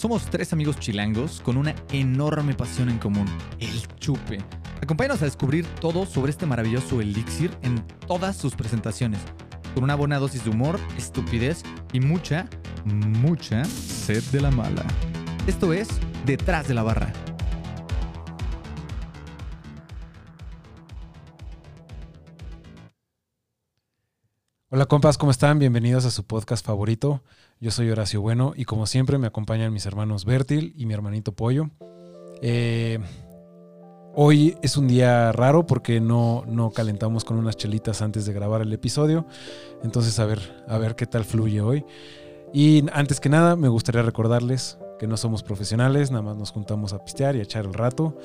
Somos tres amigos chilangos con una enorme pasión en común, el chupe. Acompáñanos a descubrir todo sobre este maravilloso elixir en todas sus presentaciones, con una buena dosis de humor, estupidez y mucha, mucha sed de la mala. Esto es Detrás de la Barra. Hola compas, ¿cómo están? Bienvenidos a su podcast favorito. Yo soy Horacio Bueno y como siempre me acompañan mis hermanos Bertil y mi hermanito Pollo. Eh, hoy es un día raro porque no, no calentamos con unas chelitas antes de grabar el episodio. Entonces a ver, a ver qué tal fluye hoy. Y antes que nada me gustaría recordarles que no somos profesionales, nada más nos juntamos a pistear y a echar el rato,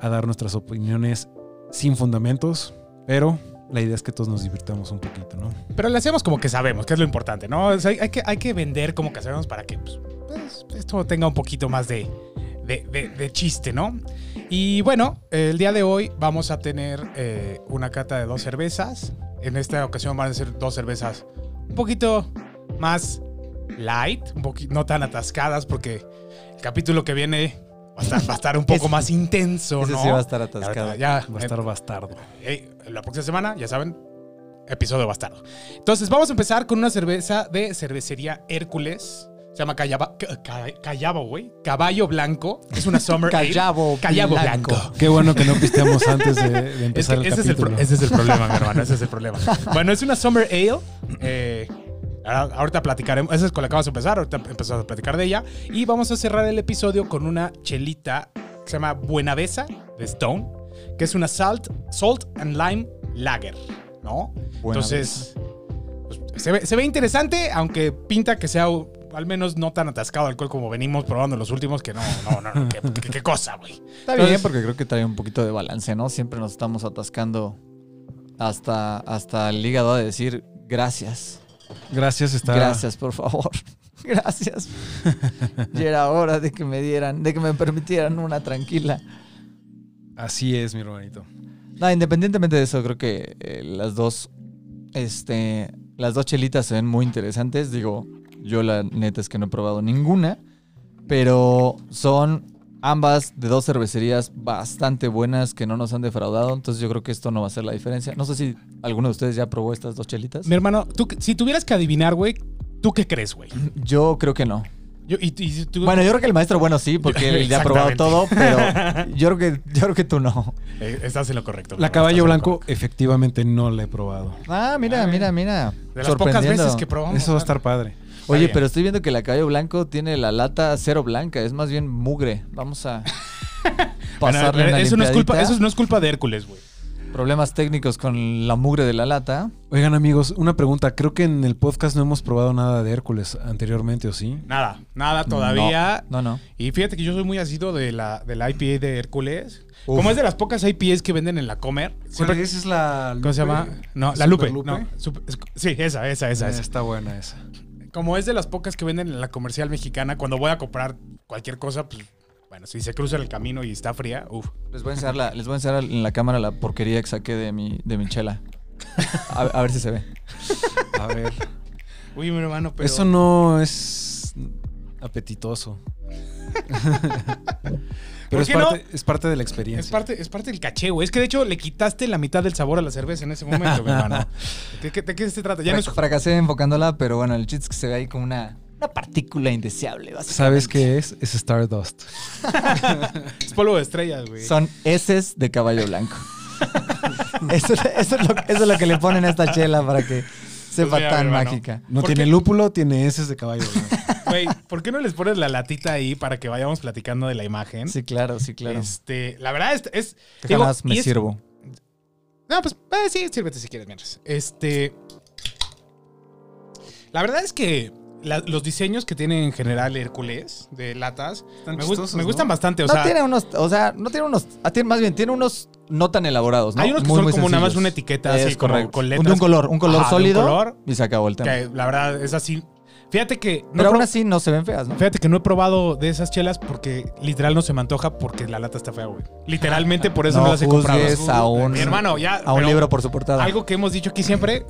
a dar nuestras opiniones sin fundamentos, pero la idea es que todos nos divirtamos un poquito, ¿no? Pero le hacemos como que sabemos, que es lo importante, ¿no? Hay, que, hay que vender como que sabemos para que pues, pues, esto tenga un poquito más de, de, chiste, ¿no? Y bueno, el día de hoy vamos a tener eh, una cata de dos cervezas. En esta ocasión van a ser dos cervezas un poquito más light, un poquito no tan atascadas, porque el capítulo que viene a estar, va a estar un poco más intenso, Ese ¿no? sí va a estar atascado. ya, Va a estar bastardo. Ey, la próxima semana, ya saben, episodio bastardo. Entonces, vamos a empezar con una cerveza de cervecería Hércules. Se llama Callaba, Ca- Ca- Callabo, güey. Caballo Blanco. Es una Summer Ale. Callabo Callabo Blanco. Blanco. Qué bueno que no pisteamos antes de, de Es empezar que el ese, es el, ese es el problema, mi hermano. Ese es el problema. Bueno, es una Summer Ale. Eh, ahora- ahorita platicaremos. Esa es con la que vamos a empezar. Ahorita empezamos a platicar de ella. Y vamos a cerrar el episodio con una chelita que se llama Buenavesa de Stone. Que es una Salt, salt and Lime Lager. ¿No? Entonces, pues, se, ve, se ve interesante, aunque pinta que sea al menos no tan atascado alcohol como venimos probando en los últimos, que no, no, no, no, qué, qué- qué cosa, güey. Está bien, Entonces- porque creo que trae un poquito de balance, ¿no? Siempre nos estamos atascando hasta, hasta el hígado de decir gracias. Gracias, está. Gracias, por favor. Gracias. Ya era hora de que me dieran, de que me permitieran una tranquila. Así es, mi hermanito. No, independientemente de eso, creo que eh, las dos, este, las dos chelitas se ven muy interesantes. Digo, yo la neta es que no he probado ninguna, pero son ambas de dos cervecerías bastante buenas que no nos han defraudado. Entonces yo creo que esto no va a ser la diferencia. No sé si alguno de ustedes ya probó estas dos chelitas. Mi hermano, tú, si tuvieras que adivinar, güey, ¿tú qué crees, güey? Yo creo que no. Yo- y- y tú- Bueno, yo creo que el maestro bueno sí, porque él ya ha probado todo, pero yo creo que, yo creo que tú no. Eh, estás en lo correcto. La caballo blanco, correcto. efectivamente, no la he probado. Ah, mira, mira, mira. De las pocas veces que probamos. Eso va a estar padre. Oye, pero estoy viendo que la caballo blanco tiene la lata cero blanca, es más bien mugre. Vamos a Bueno, pasarle una eso, no es culpa, eso no es culpa de Hércules, güey. Problemas técnicos con la mugre de la lata. Oigan, amigos, una pregunta. Creo que en el podcast no hemos probado nada de Hércules anteriormente, ¿o sí? Nada, nada todavía. No, no. Y fíjate que yo soy muy asido de la, de la IPA de Hércules. Uf. Como es de las pocas IPAs que venden en la Comer. Siempre, esa es la. ¿Cómo se llama? No, la Lupe. No, Sup- sí, esa, esa, esa, esa. Está buena esa. Como es de las pocas que venden en la comercial mexicana, cuando voy a comprar cualquier cosa, pues, bueno, si se cruza el camino y está fría, uff. Les voy a enseñar, la, les voy a enseñar en la cámara la porquería que saqué de mi, de mi chela. A, a ver si se ve. A ver. Uy, mi hermano, pero. Eso no es apetitoso. Pero es no? parte, es parte de la experiencia. Es parte, es parte del caché, güey. Es que de hecho le quitaste la mitad del sabor a la cerveza en ese momento, mi hermano. ¿De qué, de qué se trata? Ya no es. Fra- Fracasé enfocándola, pero bueno, el chiste es que se ve ahí como una, una partícula indeseable. básicamente. ¿Sabes qué es? Es Stardust. Es polvo de estrellas, güey. Son heces de caballo blanco. eso, eso es lo, eso es lo que le ponen a esta chela para que sepa mira, tan mágica. No ¿Por tiene qué? lúpulo, tiene heces de caballo. blanco. Güey, ¿por qué no les pones la latita ahí para que vayamos platicando de la imagen? Sí, claro, sí, claro. Este, la verdad es. es Deja digo, más, me es- sirvo. No, pues eh, sí, sírvete si quieres mientras. Este. La verdad es que la- los diseños que tiene en general Hércules de latas Están me, gust- chistosos, me ¿no? gustan bastante. O no sea, tiene unos, o sea, no tiene unos, ah, más bien, tiene unos no tan elaborados, ¿no? hay unos que Muy, son muy como nada más sencillos. una etiqueta Es así como correcto. con Un- letras. de un color, un color Ajá, de un sólido color, y se acabó el tema. que la verdad es así. Fíjate que. no Pero aún así no se ven feas, ¿no? Fíjate que no he probado de esas chelas porque literal no se me antoja porque la lata está fea, güey. Literalmente por eso no, las he comprado. a un- Mi hermano, ya. A un libro por su portada. Algo que hemos dicho aquí siempre,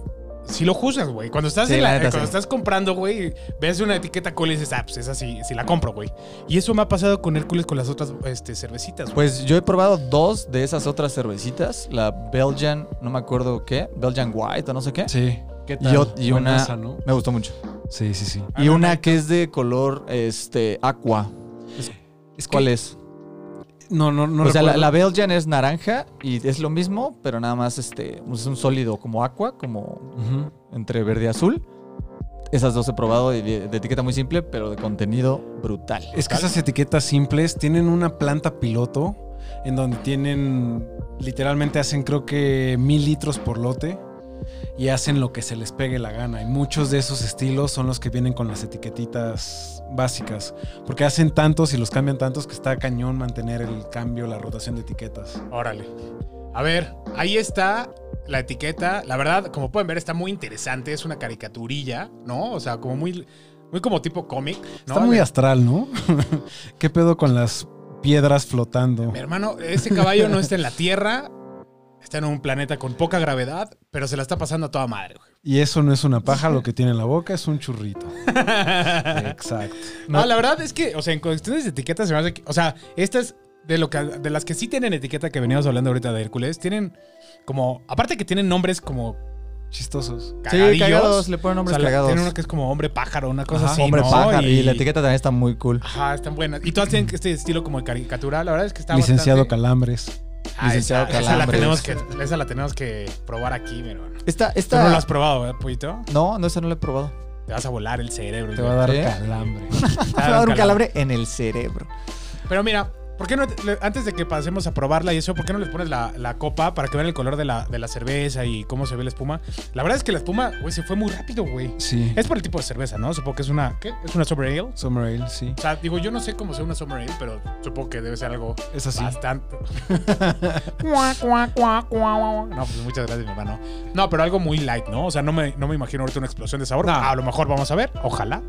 si lo juzgas, güey. Cuando estás, Sí, en la la- neta, cuando sí. estás comprando, güey, ves una etiqueta cool y dices, ah, pues esa sí, sí la compro, güey. Y eso me ha pasado con Hércules con las otras este, cervecitas, güey. Pues yo he probado dos de esas otras cervecitas. La Belgian, no me acuerdo qué. Belgian White o no sé qué. Sí. ¿Qué Y, una. Me gustó mucho. Sí, sí, sí. Ah, y no, una no. que es de color este aqua. Es ¿Cuál es? No, no, no. o sea, la, Belgian es naranja y es lo mismo, pero nada más este es un sólido como aqua, como entre verde y azul. Esas dos he probado de, de etiqueta muy simple, pero de contenido brutal. Es que esas etiquetas simples tienen una planta piloto en donde tienen, literalmente hacen creo que mil litros por lote y hacen lo que se les pegue la gana. Y muchos de esos estilos son los que vienen con las etiquetitas básicas, porque hacen tantos y los cambian tantos que está cañón mantener el cambio, la rotación de etiquetas. Órale. A ver, ahí está la etiqueta. La verdad, como pueden ver, está muy interesante. Es una caricaturilla, ¿no? O sea, como muy, muy como tipo cómic. ¿no? Está muy astral, ¿no? ¿Qué pedo con las piedras flotando? Mi hermano, ese caballo no está en la Tierra. Está en un planeta con poca gravedad, pero se la está pasando a toda madre, güey. Y eso no es una paja, lo que tiene en la boca es un churrito. Exacto. No, la verdad es que, o sea, en cuestiones de etiquetas se me hace que, o sea, estas de lo que de las que sí tienen etiqueta que veníamos hablando ahorita de Hércules, tienen como aparte que tienen nombres como Chistosos. Sí, cagadillos. cagados, le ponen o nombres sea, la- cagados. Tienen uno que es como hombre pájaro, una cosa Ajá, así, Hombre ¿no? pájaro. Y... la etiqueta también está muy cool. Ajá, están buenas. Y todas tienen este estilo como de caricatura. La verdad es que está Licenciado bastante... Calambres. Ah, Licenciado esa, esa la tenemos que, esa la tenemos que probar aquí, mi hermano. Esta, Tú esta... no la has probado, ¿verdad, Pollito? No, no, esa no la he probado. Te vas a volar el cerebro. Te va a dar ¿Eh? calambre. Te va a dar un calambre en el cerebro. Pero mira, ¿por qué no, antes de que pasemos a probarla y eso, ¿por qué no les pones la, la copa para que vean el color de la, de la cerveza y cómo se ve la espuma? La verdad es que la espuma, güey, se fue muy rápido, güey. Sí. Es por el tipo de cerveza, ¿no? Supongo que es una, ¿qué? ¿Es una Summer Ale? Summer Ale, sí. O sea, digo, yo no sé cómo sea una Summer Ale, pero supongo que debe ser algo Es así. bastante... no, pues muchas gracias, mi hermano. No, pero algo muy light, ¿no? O sea, no me, no me imagino ahorita una explosión de sabor. No. A lo mejor vamos a ver, ojalá.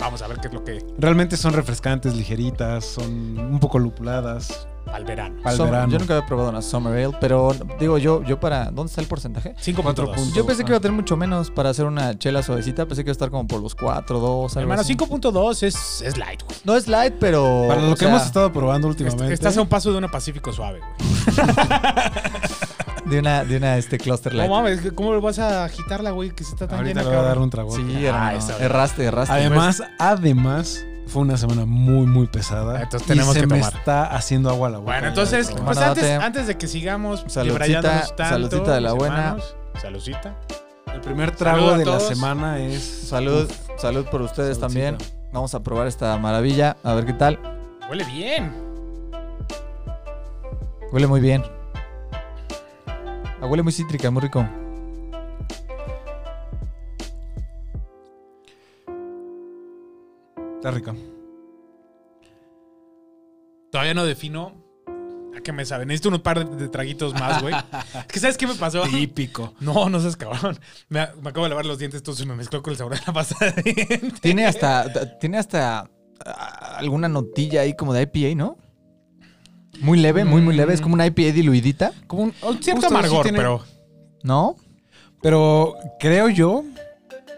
Vamos a ver qué es lo que... Realmente son refrescantes, ligeritas, son un poco lupuladas. Al verano. Al Som- verano. Yo nunca había probado una Summer Ale, pero digo yo, yo para. ¿Dónde está el porcentaje? 5.2. puntos. Yo pensé que iba a tener mucho menos para hacer una chela suavecita. Pensé que iba a estar como por los 4, 2, algo Hermano, así. 5.2 es, es light, güey. No es light, pero. Para lo que sea, hemos estado probando últimamente. Estás a un paso de una Pacífico suave, güey. De una, de una este, Cluster No Light. mames, ¿cómo vas a agitarla, güey? Que se está tan Ahorita llena, le voy a dar un trago. sí, Ah, hermano. esa- erraste, erraste. Además, además, fue una semana muy, muy pesada. Entonces tenemos y se que me tomar. está haciendo agua a la boca. Bueno, entonces, pues antes, de que sigamos Saludcita, tanto, saludcita de la buena. hermanos, Saludcita. El primer trago de la semana es. Salud, Uf, salud por ustedes Saludcita. también. Vamos a probar esta maravilla. A ver qué tal. Huele bien. Huele muy bien. Ah, huele muy cítrica, muy rico. Está rica. Todavía no defino a qué me sabe. Necesito unos par de, de traguitos más, güey. Es que ¿sabes qué me pasó? Típico. No, no seas cabrón. Me, me acabo de lavar los dientes, entonces me mezcló con el sabor de la pasta de dientes. Tiene hasta, tiene hasta ah, alguna notilla ahí como de IPA, ¿no? Muy leve, muy, muy leve. Es como una IPA diluidita, Como un, un cierto Justo, sí amargor, tiene- pero... ¿no? Pero creo yo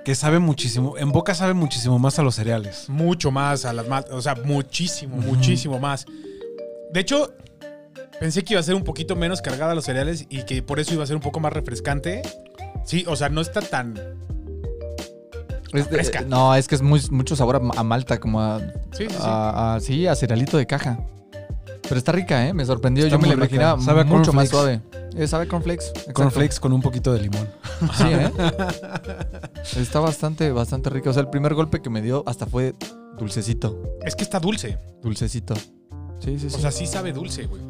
que sabe muchísimo. En boca sabe muchísimo más a los cereales. mucho más a las maltas, o sea, muchísimo, muchísimo más. De hecho, pensé que iba a ser un poquito menos cargada a los cereales y que por eso iba a ser un poco más refrescante. Sí, o sea, no está tan. Es de- Fresca. no, es que es muy, mucho sabor a, a malta, como a, Sí, sí, sí. a- a- sí, a cerealito de caja. Pero está rica, ¿eh? Me sorprendió. Está Yo me la imaginaba Sabe mucho más suave. Eh, sabe cornflakes. exacto. Cornflakes con un poquito de limón. Sí, ¿eh? Está bastante, bastante rica. O sea, el primer golpe que me dio hasta fue dulcecito. Es que está dulce. Dulcecito. Sí, sí, sí. O sea, sí sabe dulce, güey.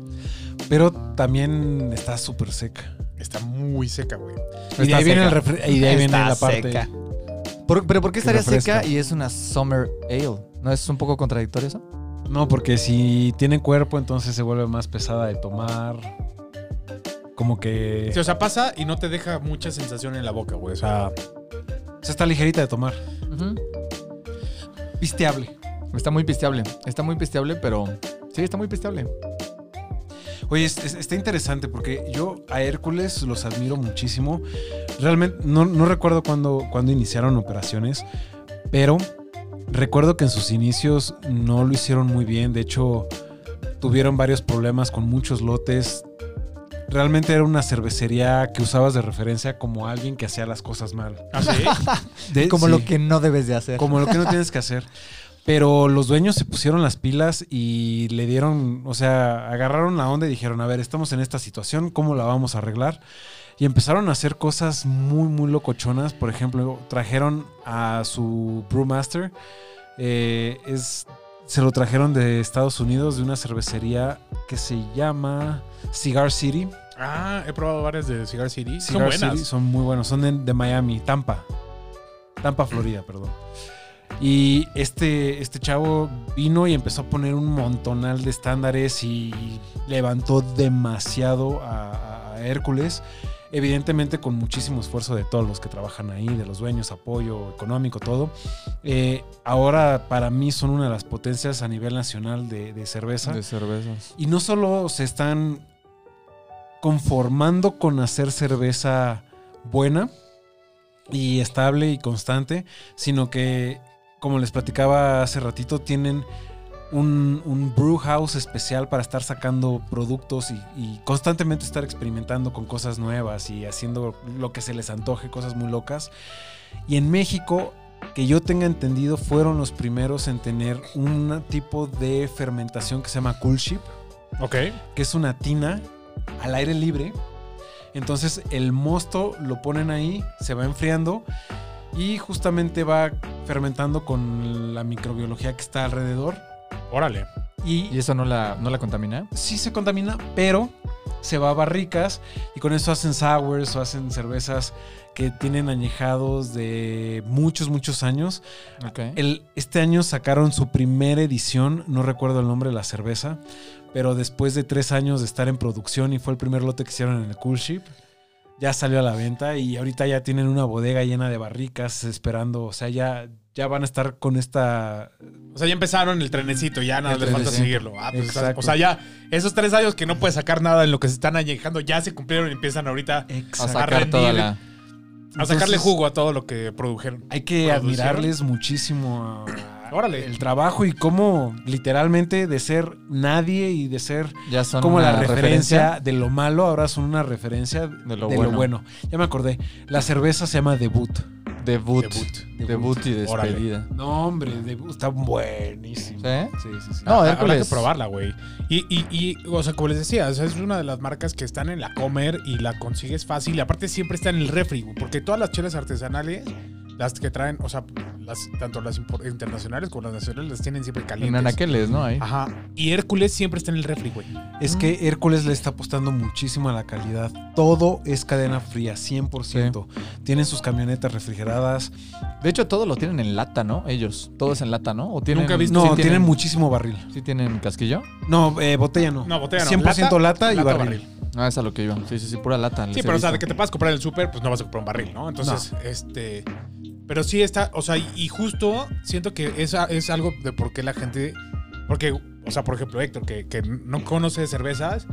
Pero también está súper seca. Está muy seca, güey. Y de Está ahí viene, el refre- y de ahí viene la parte. seca. Por- pero ¿por qué estaría refresca. seca y es una summer ale? ¿No es un poco contradictorio eso? No, porque si tiene cuerpo, entonces se vuelve más pesada de tomar. Como que. Sí, o sea, pasa y no te deja mucha sensación en la boca, güey. O sea, sea, está ligerita de tomar. Pisteable. Está muy pisteable. Está muy pisteable, pero... Sí, está muy pisteable. Oye, es- es- está interesante porque yo a Hércules los admiro muchísimo. Realmente no, no recuerdo cuándo, cuándo iniciaron operaciones, pero recuerdo que en sus inicios no lo hicieron muy bien. De hecho, tuvieron varios problemas con muchos lotes. Realmente era una cervecería que usabas de referencia como alguien que hacía las cosas mal. ¿Así? De- Como sí. lo que no debes de hacer. Como lo que no tienes que hacer. Pero los dueños se pusieron las pilas y le dieron, o sea, agarraron la onda y dijeron, a ver, estamos en esta situación, ¿cómo la vamos a arreglar? Y empezaron a hacer cosas muy, muy locochonas. Por ejemplo, trajeron a su brewmaster. eh, es, se lo trajeron de Estados Unidos, de una cervecería que se llama Cigar City. Ah, he probado varias de Cigar City. Son Cigar buenas. City son muy buenos. Son de, de Miami, Tampa. Tampa, Florida, perdón. Y este, este chavo vino y empezó a poner un montonal de estándares y levantó demasiado a, a Hércules. Evidentemente con muchísimo esfuerzo de todos los que trabajan ahí, de los dueños, apoyo económico, todo. Eh, ahora para mí son una de las potencias a nivel nacional de, de cerveza. De cervezas. Y no solo se están conformando con hacer cerveza buena y estable y constante, sino que, como les platicaba hace ratito, tienen un, un brew house especial para estar sacando productos y, y constantemente estar experimentando con cosas nuevas y haciendo lo que se les antoje, cosas muy locas. Y en México, que yo tenga entendido, fueron los primeros en tener un tipo de fermentación que se llama cool ship Ok. que es una tina al aire libre. Entonces el mosto lo ponen ahí, se va enfriando y justamente va fermentando con la microbiología que está alrededor. Órale. Y, ¿Y eso no la, no la contamina? sí se contamina, pero se va a barricas y con eso hacen sours o hacen cervezas que tienen añejados de muchos, muchos años. El, este año sacaron su primera edición, no recuerdo el nombre de la cerveza, pero después de tres años de estar en producción y fue el primer lote que hicieron en el Cool Ship, ya salió a la venta y ahorita ya tienen una bodega llena de barricas esperando, o sea, ya, ya van a estar con esta... O sea, ya empezaron el trenecito, ya nada les falta seguirlo. Ah, pues, Exacto. o sea, ya esos tres años que no puedes sacar nada en lo que se están añejando, ya se cumplieron y empiezan ahorita A sacar rendir. toda la... a sacarle Entonces, jugo a todo lo que produjeron. Hay que admirarles muchísimo a- Órale. el trabajo y cómo literalmente de ser nadie y de ser Ya son como la referencia, de lo malo, ahora son una referencia de lo bueno. bueno. Ya me acordé. La cerveza se llama Debut. Debut. Debut. Debut, y Órale. despedida. No, hombre, Debut está buenísimo. ¿Sí? Sí, sí, sí. No, Ah, Hércules. Habrá que probarla, güey. Y, y, y, o sea, como les decía, o sea, es una de las marcas que están en la comer y la consigues fácil. Y aparte siempre está en el refri, güey, porque todas las chelas artesanales, las que traen, o sea, las, tanto las internacionales como las nacionales, las tienen siempre En calientes. anaqueles, ¿no? Ahí. Ajá. Y Hércules siempre está en el refri, güey. Es que Hércules le está apostando muchísimo a la calidad. Todo es cadena fría, 100%. Tienen sus camionetas refrigeradas. De hecho, todo lo tienen en lata, ¿no? Ellos. Todo es en lata, ¿no? ¿O tienen, Nunca he visto- No, sí tienen, muchísimo barril. ¿Sí tienen casquillo? No, eh, botella no. No, botella no. 100% lata, y lata o barril. Ah, es a lo que iba. Sí, sí, sí, pura lata. Sí, pero o sea, de que te puedas comprar en el súper, pues no vas a comprar un barril, ¿no? Entonces, este. Pero sí está, o sea, y justo siento que esa es algo de por qué la gente. Porque, o sea, por ejemplo, Héctor, que, que no conoce de cervezas,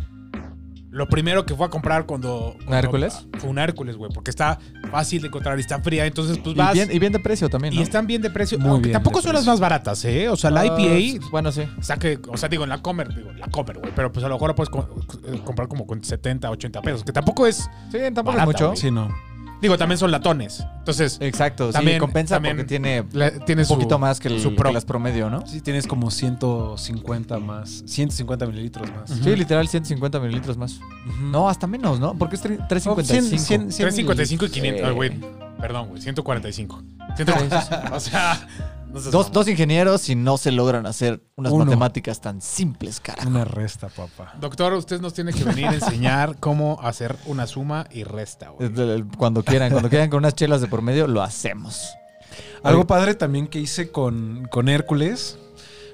lo primero que fue a comprar cuando. cuando- Hércules? Fue un Hércules, güey, porque está fácil de encontrar y está fría, entonces pues Y vas. bien, y bien de precio también, y ¿no? están bien de precio. Muy aunque bien tampoco de son las más baratas, ¿eh? O sea, la Ah, IPA. Bueno, sí. Saque, o sea, digo, en la Comer, digo, la Comer, güey, pero pues a lo mejor la puedes co- eh, comprar como con 70, 80 pesos, que tampoco es, Sí, tampoco Barata, es mucho. Sí, no. Digo, también son latones. Entonces, Exacto, También- sí, compensa también porque tiene le- tiene un su- poquito más que, el, su pro. que las promedio, ¿no? Sí, tienes como 150 más. 150 mililitros más. Ujú. Sí, literal 150 mililitros más. Ujú. No, hasta menos, ¿no? Porque es tre- Oh, 355. 100, 100 355 y 500, Sí. ah, güey. Perdón, güey, 145. 145. o sea, Dos, dos ingenieros y no se logran hacer unas Uno. matemáticas tan simples, carajo. Una resta, papá. Doctor, usted nos tiene que venir a enseñar cómo hacer una suma y resta, güey. Cuando quieran, cuando quieran con unas chelas de por medio, lo hacemos. Algo Oye. padre también que hice con, con Hércules.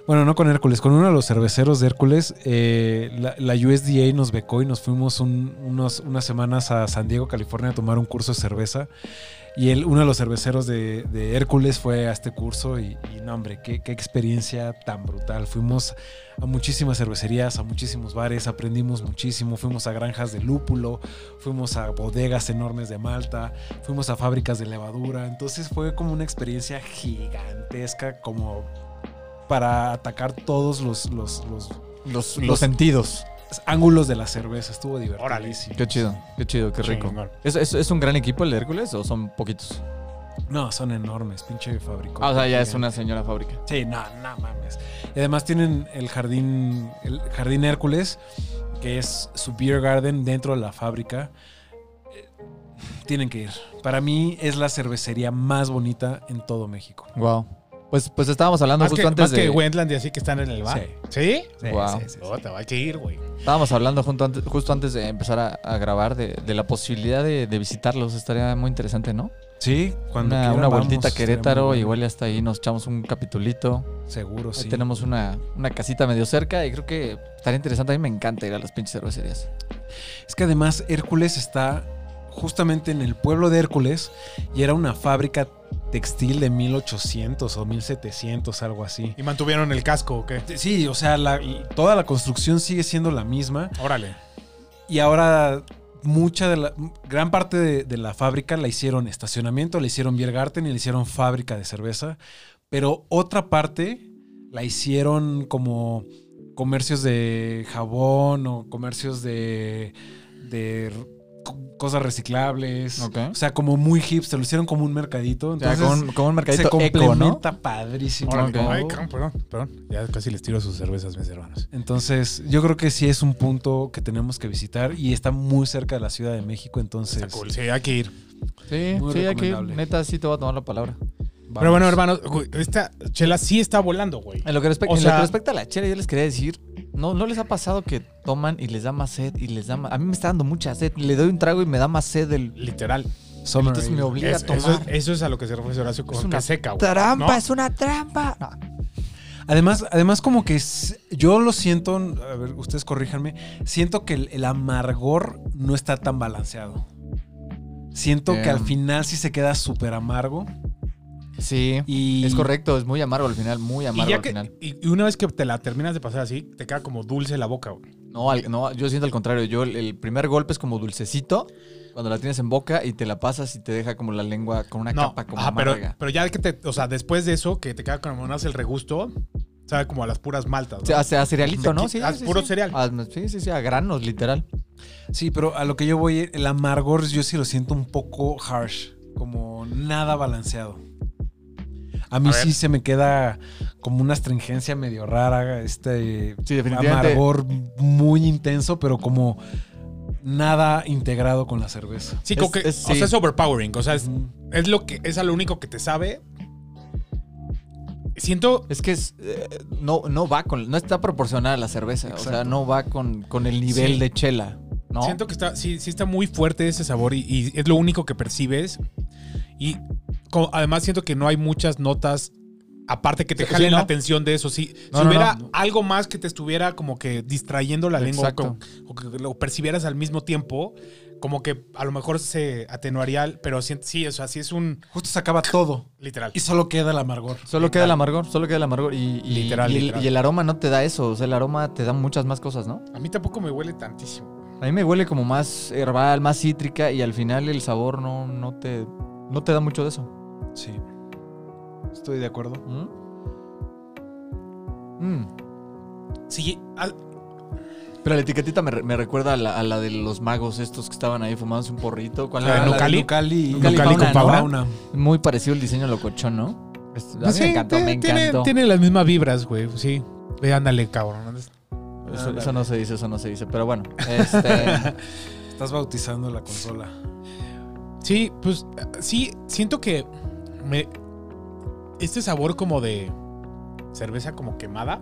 Bueno, no con Hércules, con uno de los cerveceros de Hércules. eh, la, la USDA nos becó y nos fuimos un- unos, unas semanas a San Diego, California, a tomar un curso de cerveza. Y él, uno de los cerveceros de, de Hércules fue a este curso y, y no, hombre, qué, qué experiencia tan brutal. Fuimos a muchísimas cervecerías, a muchísimos bares, aprendimos muchísimo, fuimos a granjas de lúpulo, fuimos a bodegas enormes de Malta, fuimos a fábricas de levadura, entonces fue como una experiencia gigantesca como para atacar todos los, los, los Los, Los- los sentidos. Ángulos de la cerveza, estuvo divertidísimo. Qué chido, qué chido, qué rico. Chingón. ¿Es, es, es un gran equipo el de Hércules o son poquitos? No, son enormes, pinche fábrica. Ah, o sea, ya es una señora fábrica. Sí, no, no mames. Y además tienen el jardín, el jardín Hércules, que es su beer garden dentro de la fábrica. Eh, Tienen que ir. Para mí es la cervecería más bonita en todo México. Wow. Pues, pues estábamos hablando Más, justo que, antes más de. que Wendland y así que están en el bar. ¿Sí? Sí, Wow. sí, sí, sí. Oh, te va a que ir, güey. Estábamos hablando junto antes- justo antes de empezar a, a grabar de, de la posibilidad de, de visitarlos. Estaría muy interesante, ¿no? Sí, cuando una quieran una vamos, vueltita a Querétaro, igual y hasta ahí nos echamos un capitulito. Seguro, Ahí sí. tenemos una, una casita medio cerca y creo que estaría interesante. A mí me encanta ir a las pinches cervecerías. Es que además Hércules está justamente en el pueblo de Hércules y era una fábrica textil de 1800 o 1700, algo así. ¿Y mantuvieron el casco o qué? Sí, o sea, la- toda la construcción sigue siendo la misma Órale. y ahora mucha de la gran parte de, de la fábrica la hicieron estacionamiento, la hicieron Biergarten y la hicieron fábrica de cerveza, pero otra parte la hicieron como comercios de jabón o comercios de, de cosas reciclables. Ok. O sea, como muy hipster, lo hicieron como un mercadito. O sea, Entonces, como, un, como un se mercadito eco, ¿no? complementa padrísimo. Ay, cabrón, perdón, perdón. Ya casi les tiro sus cervezas, mis hermanos. Entonces, yo creo que sí es un punto que tenemos que visitar y está muy cerca de la Ciudad de México, entonces... Está cool. Sí, hay que ir. Sí, Muy sí, hay que ir. Neta, sí te voy a tomar la palabra. vamos. Pero bueno, hermanos, esta chela sí está volando, güey. En lo que, respecta, O en lo sea- que respecta a la chela, yo les quería decir, ¿no, ¿no les ha pasado que toman y les da más sed y les da más... A mí me está dando mucha sed. Le doy un trago y me da más sed del... Literal. Summer Entonces me obliga Es- a tomar. eso, es- eso es a lo que se refiere Horacio Es con una caseca, güey. Trampa, ¿no? es una trampa. No. Además, además como que es- yo lo siento, a ver, ustedes corríjanme, siento que el, el amargor no está tan balanceado. Siento que al final sí se queda súper amargo Sí, y... es correcto, es muy amargo al final, muy Y, amargo ya al que, final. y una vez que te la terminas de pasar así, te queda como dulce la boca, güey. No, al- no, yo siento al contrario. Yo el, el primer golpe es como dulcecito cuando la tienes en boca y te la pasas y te deja como la lengua con una No, capa como ajá, pero, amarga. pero ya que te, o sea, después de eso, que te queda como más el regusto, sabe como a las puras maltas, O sea, ¿no? a, a cerealito, ¿no? Sí, A sí, puro sí. cereal. A- sí, sí, sí, a granos, literal. Sí, pero a lo que yo voy, el amargor yo sí lo siento un poco harsh, como nada balanceado. A mí A ver. sí se me queda como una astringencia medio rara, este Sí, definitivamente. amargor muy intenso, pero como nada integrado con la cerveza. Sí, como que, es- o sea, es overpowering, o sea, es, es lo que, es a lo único que te sabe. Siento, Es que es, eh, no, no va con, no está proporcionada a la cerveza. O sea, no va con, con el nivel Sí. de chela. ¿no? siento que está, sí, sí está muy fuerte ese sabor y, y es lo único que percibes. Y co- además siento que no hay muchas notas aparte que te Sí, jalen ¿no? la atención de eso. Si, No, si no, hubiera no. algo más que te estuviera como que distrayendo la lengua Exacto. o, o que lo percibieras al mismo tiempo, como que a lo mejor se atenuaría, pero sí, sí, o sea, sí es un Justo se acaba todo literal. y solo queda el amargor. Solo queda el amargor, solo queda el amargor. Y, y- Literal, y el, literal. y el aroma no te da eso. O sea, el aroma te da muchas más cosas, ¿no? A mí tampoco me huele tantísimo. A mí me huele como más herbal, más cítrica y al final el sabor no, no, te, no te da mucho de eso. Sí. Estoy de acuerdo. ¿Mm? Mm. Sí, al- Pero la etiquetita me, re- me recuerda a la, a la de los magos estos que estaban ahí fumándose un porrito. ¿Cuál era? ¿no? La- Nucali. Nucali, Nucali Nucali Fauna, con ¿no? Fauna. Muy parecido el diseño locochón, ¿no? A mí Sí, me encantó, me tiene- tiene- encantó. Tiene las mismas vibras, güey. Sí. Ve, ándale, cabrón. Eso, eso no se dice, eso no se dice. Pero bueno, este, Estás bautizando la consola. Sí, pues sí, siento que me, este sabor como de cerveza como quemada,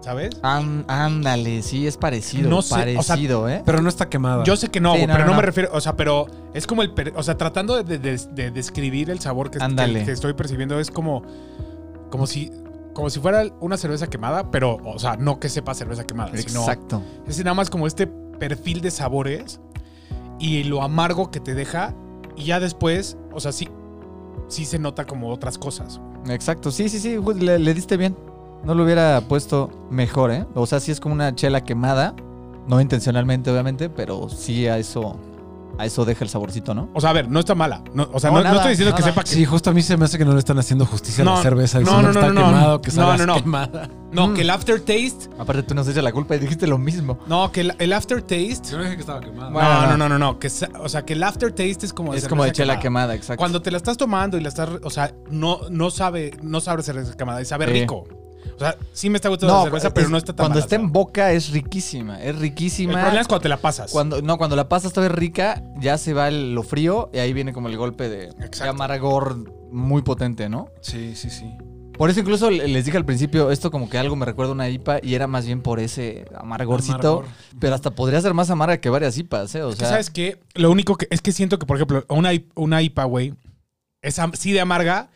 ¿sabes? án- ándale, sí, es parecido. No sé, o sea, parecido, ¿eh? Pero no está quemada. Yo sé que no, Sí, no, pero no, no, no. me refiero, o sea, pero es como el, per- o sea, tratando de, de- de describir el sabor que, que- Ándale. que estoy percibiendo es como, como si, como si fuera una cerveza quemada, pero, o sea, no que sepa cerveza quemada, sino Exacto. es nada más como este perfil de sabores y lo amargo que te deja y ya después, o sea, sí, sí se nota como otras cosas. Exacto, sí, sí, sí, le, le diste bien. No lo hubiera puesto mejor, ¿eh? O sea, sí es como una chela quemada. No intencionalmente, obviamente, pero sí a eso, a eso deja el saborcito, ¿no? O sea, a ver, no está mala. No, o sea, No, no, estoy diciendo que sepa que. Sí, justo a mí se me hace que no le están haciendo justicia a la cerveza. no, diciendo no, está no, no. quemado, que No, no, no. quemada. No, Mm. que el aftertaste. Aparte, tú nos echas la culpa y dijiste lo mismo. No, que el, el aftertaste. Yo no dije que estaba quemado. Bueno, no, no. no, no, no, no. Que, o sea, que el aftertaste es como es como de chela quemada. quemada, exacto. Cuando te la estás tomando y la estás, o sea, no, no sabe, no sabe cerveza quemada y sabe Sí. rico. O sea, sí me está gustando la cerveza, pero es- no está tan Cuando mala, está en boca es riquísima, es El riquísima. problema es cuando te la pasas. Cuando, no, cuando la pasas todavía rica, ya se va el- lo frío y ahí viene como el golpe de, amargor muy potente, ¿no? Sí, sí, sí. Por eso incluso le- les dije al principio, esto como que algo me recuerda a una IPA y era más bien por ese amargorcito. Amargor. Pero hasta podría ser más amarga que varias IPAs, ¿eh? O Es que, sea, ¿sabes qué? Lo único que es que siento que, por ejemplo, una, una IPA, güey, es sí de amarga,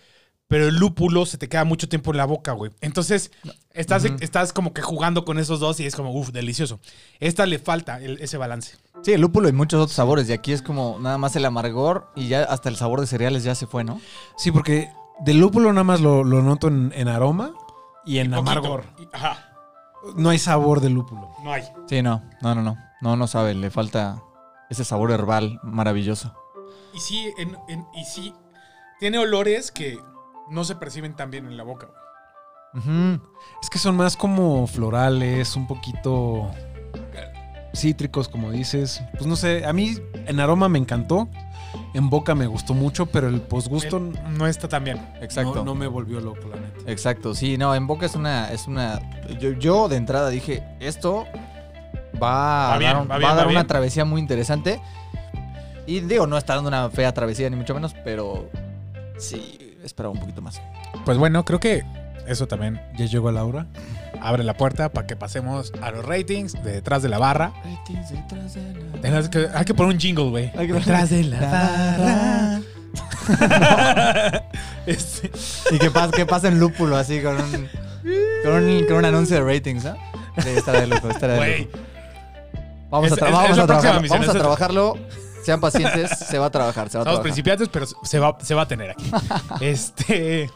pero el lúpulo se te queda mucho tiempo en la boca, güey. Entonces, estás, estás como que jugando con esos dos y es como, uff, delicioso. Esta le falta el- ese balance. sí, el lúpulo y muchos otros sabores. Y aquí es como nada más el amargor y ya hasta el sabor de cereales ya se fue, ¿no? Sí, porque del lúpulo nada más lo, lo noto en, en aroma y en Poquito. amargor. Y- Ajá, No hay sabor del lúpulo. no hay. Sí, no, no, no, no. No, no sabe, le falta ese sabor herbal maravilloso. Y sí, en- en- y sí, tiene olores que no se perciben tan bien en la boca. Es que son más como florales, un poquito cítricos, como dices. Pues no sé, a mí en aroma me encantó. En boca me gustó mucho, pero el posgusto no está tan bien. Exacto. No, no me volvió loco, la neta. Exacto, sí, no, en boca es una, es una. Yo, yo de entrada dije, esto va, Va a bien, dar, va bien, va a dar va una bien. travesía muy interesante. Y digo, no está dando una fea travesía, ni mucho menos, pero sí, esperaba un poquito más. Pues bueno, creo que eso también Ya llegó Laura. abre la puerta para que pasemos a los ratings de detrás de la barra. Tenemos que- hay que poner un jingle, güey. Detrás de la La barra. Este, Y que pasa, que lúpulo así con un, con un, con un anuncio de ratings, ¿no? Sí, estará de loco, estará de Güey, loco. Vamos, a, Es- tra- es- vamos es la a misión, Vamos a es- trabajarlo. Sean pacientes, se va a trabajar, se va a Somos trabajar. principiantes, pero se va, se va a tener aquí. este.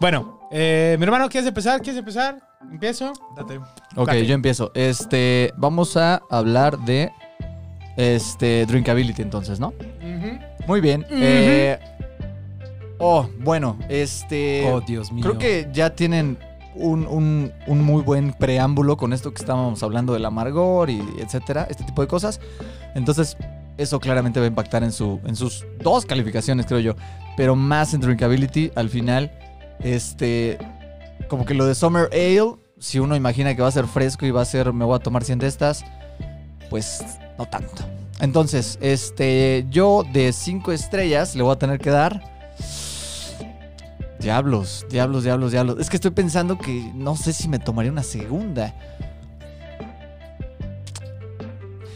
Bueno, eh, mi hermano, ¿quieres empezar? ¿Quieres empezar? ¿Empiezo? Date. Ok, Date. yo empiezo. Este, vamos a hablar de este drinkability entonces, ¿no? Muy bien. eh, oh, bueno, este, Oh, Dios mío. creo que ya tienen un, un- un muy buen preámbulo con esto que estábamos hablando del amargor y etcétera, este tipo de cosas. Entonces, eso claramente va a impactar en, su, en sus dos calificaciones, creo yo. Pero más en drinkability, al final, este, como que lo de Summer Ale, si uno imagina que va a ser fresco y va a ser, me voy a tomar 100 de estas, pues no tanto. Entonces, este, yo de 5 estrellas le voy a tener que dar. Diablos, diablos, diablos, diablos. Es que estoy pensando que no sé si me tomaría una segunda.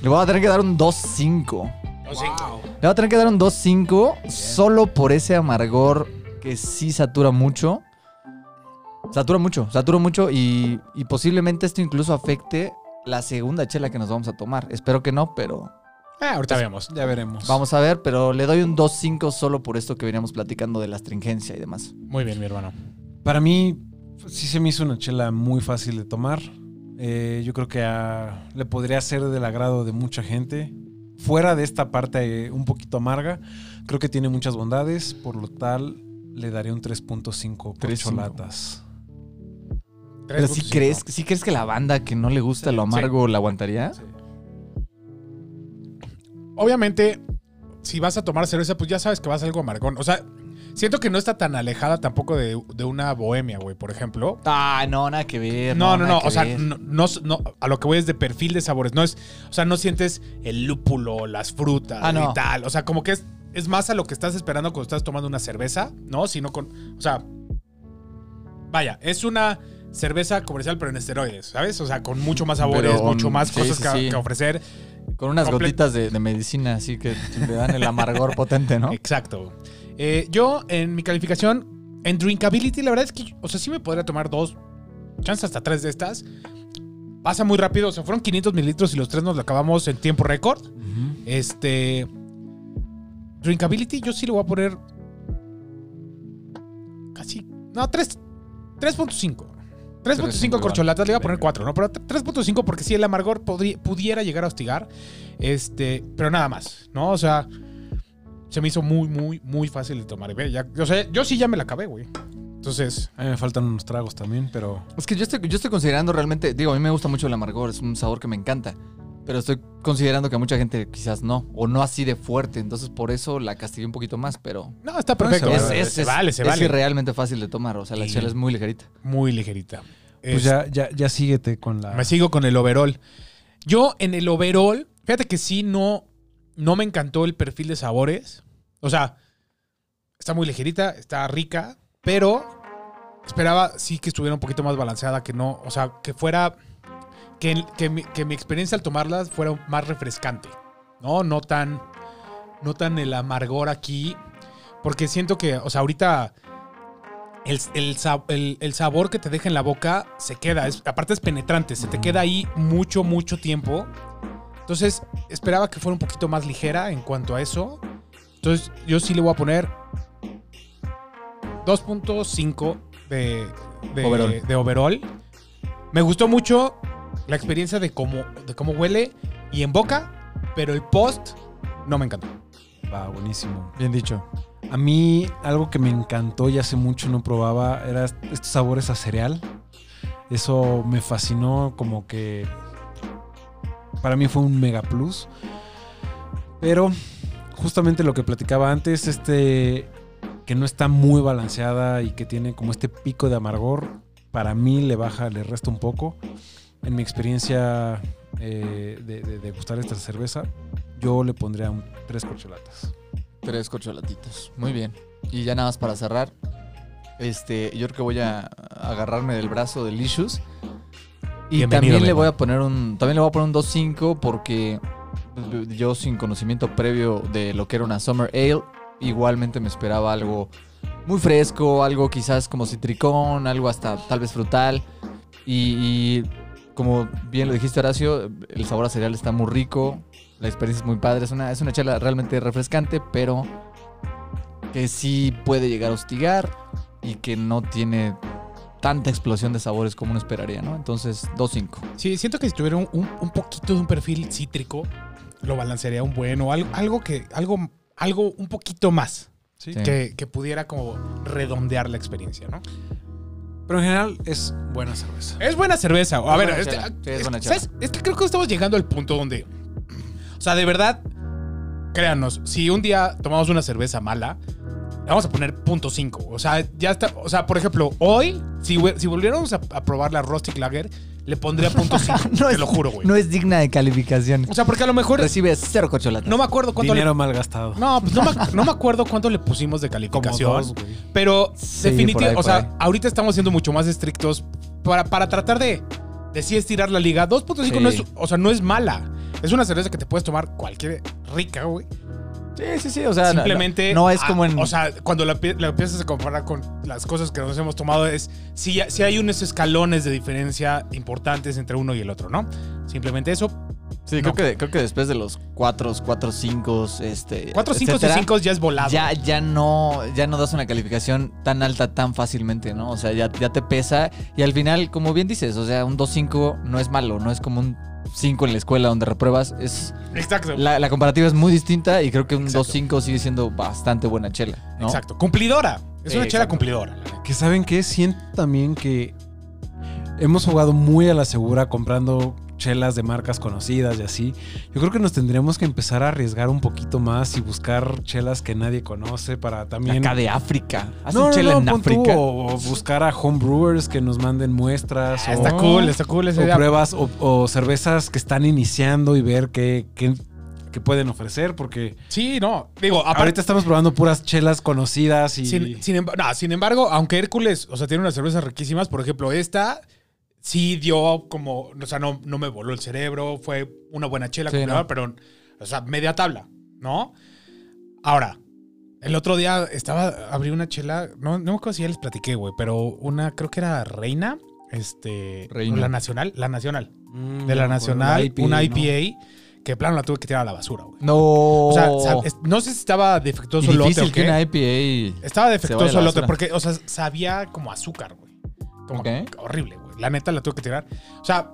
Le voy a tener que dar un 2-5. Le voy a tener que dar un 2-5 solo por ese amargor que sí satura mucho. Satura mucho, satura mucho y, y posiblemente esto incluso afecte la segunda chela que nos vamos a tomar. Espero que no, pero Ah, ahorita vemos. Ya veremos. vamos a ver. Pero le doy un 2-5 solo por esto que veníamos platicando de la astringencia y demás. Muy bien, mi hermano. Para mí, sí se me hizo una chela muy fácil de tomar. Eh, yo creo que a- le podría ser del agrado de mucha gente. Fuera de esta parte eh, un poquito amarga, creo que tiene muchas bondades. Por lo tal, le daré un 3.5 por 3.5. cholatas. Pero si 3.5. crees, si crees que la banda que no le gusta lo amargo la aguantaría. Obviamente, si vas a tomar cerveza, pues ya sabes que vas a algo amargón. O sea, siento que no está tan alejada tampoco de, de una bohemia, güey, por ejemplo. Ah, no, nada que ver. No, no, no. O sea, no, no, no- a lo que voy es de perfil de sabores. No es, o sea, no sientes el lúpulo, las frutas Ah, y tal. O sea, como que es, es más a lo que estás esperando cuando estás tomando una cerveza, ¿no? Sino con. O sea. Vaya, es una cerveza comercial, pero en esteroides, ¿sabes? O sea, con mucho más sabores, Pero, mucho más sí, cosas sí, que, sí. que ofrecer. Con unas comple- gotitas de, de medicina, así que le dan el amargor potente, ¿no? Exacto. Eh, yo, en mi calificación, en drinkability, la verdad es que, o sea, sí me podría tomar dos, chance hasta tres de estas. Pasa muy rápido, o sea, fueron 500 mililitros y los tres nos lo acabamos en tiempo récord. Este. Drinkability, yo sí le voy a poner casi. No, 3. 3.5. 3.5 3.5, corcholatas, le iba a poner Venga. 4, ¿no? Pero 3.5 porque sí, el amargor pudiera llegar a hostigar. Este, pero nada más, ¿no? O sea, se me hizo muy, muy, muy fácil de tomar. Ya, o sea, yo sí ya me la acabé, güey. Entonces, A mí me faltan unos tragos también, pero Es que yo estoy, yo estoy considerando realmente, digo, a mí me gusta mucho el amargor, es un sabor que me encanta. Pero estoy considerando que a mucha gente quizás no, o no así de fuerte. Entonces por eso la castigué un poquito más, pero no, está perfecto. es, es- se es- vale, se es vale. realmente fácil de tomar. O sea, la chela es muy ligerita. Muy ligerita. pues Es- ya, ya, ya síguete con la. Me sigo con el overall. Yo en el overall, fíjate que sí no, no me encantó el perfil de sabores. O sea, está muy ligerita, está rica, pero esperaba sí que estuviera un poquito más balanceada, que no, o sea, que fuera, que, que, mi, que mi experiencia al tomarlas fuera más refrescante, ¿no? No tan, no tan el amargor aquí, porque siento que, o sea, ahorita el, el el- el sabor que te deja en la boca se queda. es- aparte es penetrante, se te queda ahí mucho, mucho tiempo. Entonces, esperaba que fuera un poquito más ligera en cuanto a eso. Entonces, yo sí le voy a poner 2.5 de, de, Overall. de overall. Me gustó mucho la experiencia de cómo, de cómo huele y en boca, pero el post no me encantó. Va, buenísimo. Bien dicho. A mí, algo que me encantó y hace mucho no probaba, era estos sabores a cereal. Eso me fascinó, como que para mí fue un mega plus. Pero justamente lo que platicaba antes, este que no está muy balanceada y que tiene como este pico de amargor, para mí le baja, le resta un poco. En mi experiencia eh, de, de- de gustar esta cerveza, yo le pondría un, tres corcholatas. Tres corcholatitos. Muy bien. Y ya nada más para cerrar. Este, yo creo que voy a agarrarme del brazo de Licious. Y Bienvenido, también le voy a poner un. También le voy a poner un 2.5 porque yo sin conocimiento previo de lo que era una Summer Ale, igualmente me esperaba algo muy fresco, algo quizás como citricón, algo hasta tal vez frutal. Y, como bien lo dijiste Horacio, el sabor a cereal está muy rico, la experiencia es muy padre, es una, es una chela realmente refrescante, pero que sí puede llegar a hostigar y que no tiene tanta explosión de sabores como uno esperaría, ¿no? Entonces, 2.5. Sí, siento que si tuviera un- un poquito de un perfil cítrico, lo balancearía un bueno, algo, algo que, algo, algo un poquito más, Sí. Que, que pudiera como redondear la experiencia, ¿no? Pero en general es buena cerveza. Es buena cerveza. A Es ver, buena este- chela. Sí, es es, buena chela. ¿sabes? Es que creo que estamos llegando al punto donde, o sea, de verdad, créanos, si un día tomamos una cerveza mala, vamos a poner punto 5. O sea, ya está, o sea, por ejemplo, hoy, si, si volviéramos a, a probar la Rustic Lager, le pondría punto 5. No te es- lo juro, güey. No es digna de calificación. O sea, porque a lo mejor Recibe cero corcholatas. no me acuerdo cuánto le Dinero mal gastado. No, pues no me, no me acuerdo cuánto le pusimos de Como calificación. dos, pero Sí, definitivamente, o sea, ahorita estamos siendo mucho más estrictos para, para tratar de, de sí estirar la liga. 2.5 Sí. no es, o sea, no es mala. Es una cerveza que te puedes tomar cualquier rica, güey. Sí, sí, sí. O sea, Simplemente. No, no es ah, como en. O sea, cuando la, la empiezas a comparar con las cosas que nos hemos tomado, es. Si, si hay unos escalones de diferencia importantes entre uno y el otro, ¿no? Simplemente eso. sí, no. creo, que, creo que después de los 4, 4, 5, este. 4, 5 y 5 ya es volado. Ya, ya no, ya no das una calificación tan alta tan fácilmente, ¿no? O sea, ya, ya te pesa. Y al final, como bien dices, o sea, un 2-5 no es malo, no es como un 5 en la escuela donde repruebas. Es, Exacto. la, la comparativa es muy distinta y creo que un Exacto. 2-5 sigue siendo bastante buena chela, ¿no? Exacto. Cumplidora. Es Sí, una chela exacto. cumplidora. Que saben que siento también que hemos jugado muy a la segura comprando chelas de marcas conocidas y así. Yo creo que nos tendríamos que empezar a arriesgar un poquito más y buscar chelas que nadie conoce para también. Acá de África. Hacen no, no, chela no, en tú, África. o, o buscar a homebrewers que nos manden muestras. Ah, o, está cool, está cool esa o idea. pruebas o, o cervezas que están iniciando y ver qué, qué- pueden ofrecer. Porque Sí, no. Digo, aparte. ahorita estamos probando puras chelas conocidas y. Sin, sin no, sin embargo, aunque Hércules, o sea, tiene unas cervezas riquísimas, por ejemplo, esta sí dio como, o sea, no, no me voló el cerebro, fue una buena chela, Sí, cumplidora, ¿no? pero, o sea, media tabla, ¿no? Ahora, el otro día estaba, abrí una chela, no, no me acuerdo si ya les platiqué, güey, pero una, creo que era Reina, este, Reina. la Nacional, la Nacional, Mm, de la Nacional, IPA, una ¿no? IPA, que plano la tuve que tirar a la basura, güey. No. O sea, no sé si estaba defectuoso el lote difícil o que una IPA. Estaba defectuoso el lote porque, o sea, sabía como azúcar, güey. Como Ok. horrible, güey. La neta la tuve que tirar. O sea,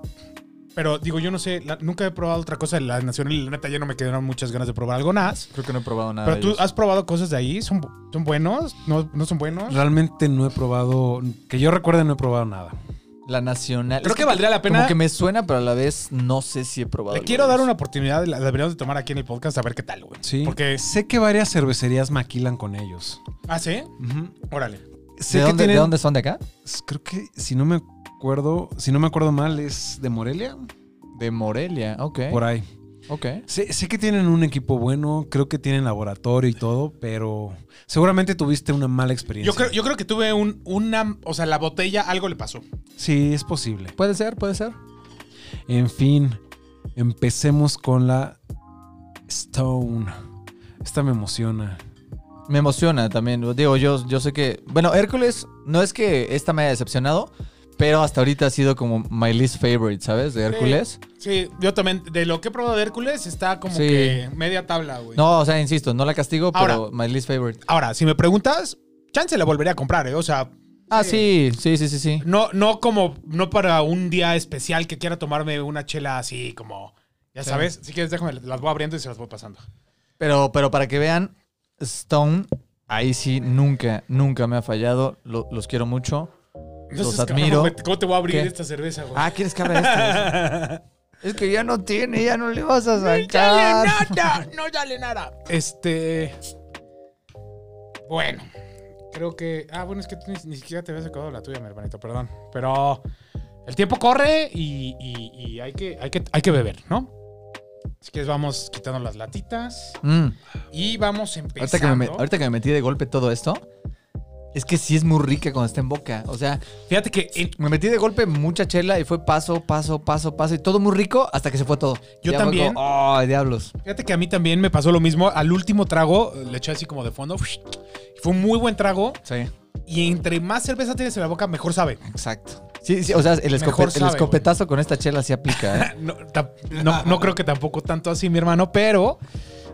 pero digo, yo no sé, la- nunca he probado otra cosa de la Nacional y la neta ya no me quedaron muchas ganas de probar algo más. Creo que no he probado nada. Pero tú has probado cosas de ahí, ¿son, son buenos? ¿No, no son buenos? Realmente no he probado, que yo recuerde no he probado nada. La nacional. Creo Es que valdría la pena. Como que me suena, pero a la vez no sé si he probado. Le quiero dar una oportunidad, la deberíamos de tomar aquí en el podcast a ver qué tal, güey. Sí. Porque, sé que varias cervecerías maquilan con ellos. ah, ¿sí? Órale. Sé ¿De que dónde, tienen, ¿De dónde son de acá? creo que si no me acuerdo, si no me acuerdo mal es de Morelia, De Morelia. Ok. por ahí. Ok. Sé, sé que tienen un equipo bueno, creo que tienen laboratorio y todo, pero seguramente tuviste una mala experiencia. Yo creo, yo creo que tuve un, una, o sea, la botella algo le pasó. Sí, es posible. Puede ser, puede ser. En fin, empecemos con la Stone. Esta me emociona. Me emociona también. Digo, yo, yo sé que. Bueno, Hércules, no es que esta me haya decepcionado, pero hasta ahorita ha sido como my least favorite, ¿sabes? De Hércules. Sí, yo también, de lo que he probado de Hércules, está como Sí. que media tabla, güey. No, o sea, insisto, no la castigo, pero my least favorite. Ahora, si me preguntas, chance la volvería a comprar, ¿eh? O sea, Ah, sí, sí, sí, sí, sí. no, no como, no para un día especial que quiera tomarme una chela así como, ya Sí. sabes. Si quieres, déjame, las voy abriendo y se las voy pasando. Pero, pero para que vean, Stone, ahí sí, nunca, nunca me ha fallado. Lo- los quiero mucho. Los cabrón, admiro. ¿Cómo te voy a abrir ¿Qué? esta cerveza, güey? Ah, ¿quieres que abra esta? es que ya no tiene, ya no le vas a ¡No sale sacar. nada! ¡No sale nada! Este. Bueno, creo que. Ah, bueno, es que tú ni, ni siquiera te habías sacado la tuya, mi hermanito, perdón. Pero el tiempo corre y, y- y hay, que, hay, que, hay que beber, ¿no? Así que vamos quitando las latitas Mm. y vamos Ahorita, que empezando. me, ahorita que me metí de golpe todo esto, es que sí es muy rica cuando está en boca. O sea, Fíjate que en- me metí de golpe mucha chela y fue paso, paso, paso, paso y todo muy rico hasta que se fue todo. Yo Ya también. como, ¡Ay, diablos! Fíjate que a mí también me pasó lo mismo. Al último trago le eché así como de fondo. Fue un muy buen trago. Sí, Y entre más cerveza tienes en la boca, mejor sabe. exacto. Sí, sí, o sea, el, escopetazo con esta chela sí aplica. ¿eh? No, no, no creo que tampoco tanto así, mi hermano, pero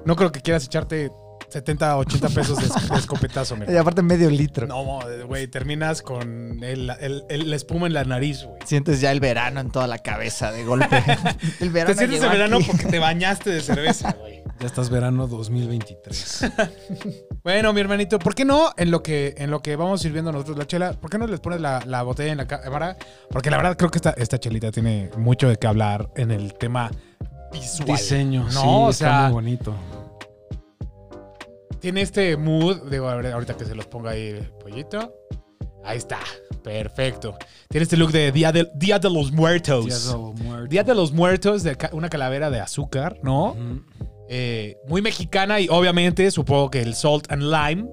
no creo que quieras echarte 70, 80 pesos de, es- de escopetazo, mi y aparte medio litro. No, güey, terminas con el, el- el- la espuma en la nariz, güey. Sientes ya el verano en toda la cabeza de golpe. el Te verano sientes llegó de verano aquí. porque te bañaste de cerveza, güey. Ya estás verano 2023. Bueno, mi hermanito, ¿por qué no en lo que, en lo que vamos sirviendo nosotros la chela, ¿por qué no les pones la, la botella en la cámara? Porque la verdad creo que esta, esta chelita tiene mucho de qué hablar en el tema visual. Diseño, no, sí, o está muy bonito. Tiene este mood, digo, a ver, ahorita que se los ponga ahí el pollito. Ahí está, perfecto. Tiene este look de Día de, Día de los Muertos. Día de los Muertos. Día de los Muertos, de ca- una calavera de azúcar, ¿no? Eh, muy mexicana y obviamente supongo que el Salt and Lime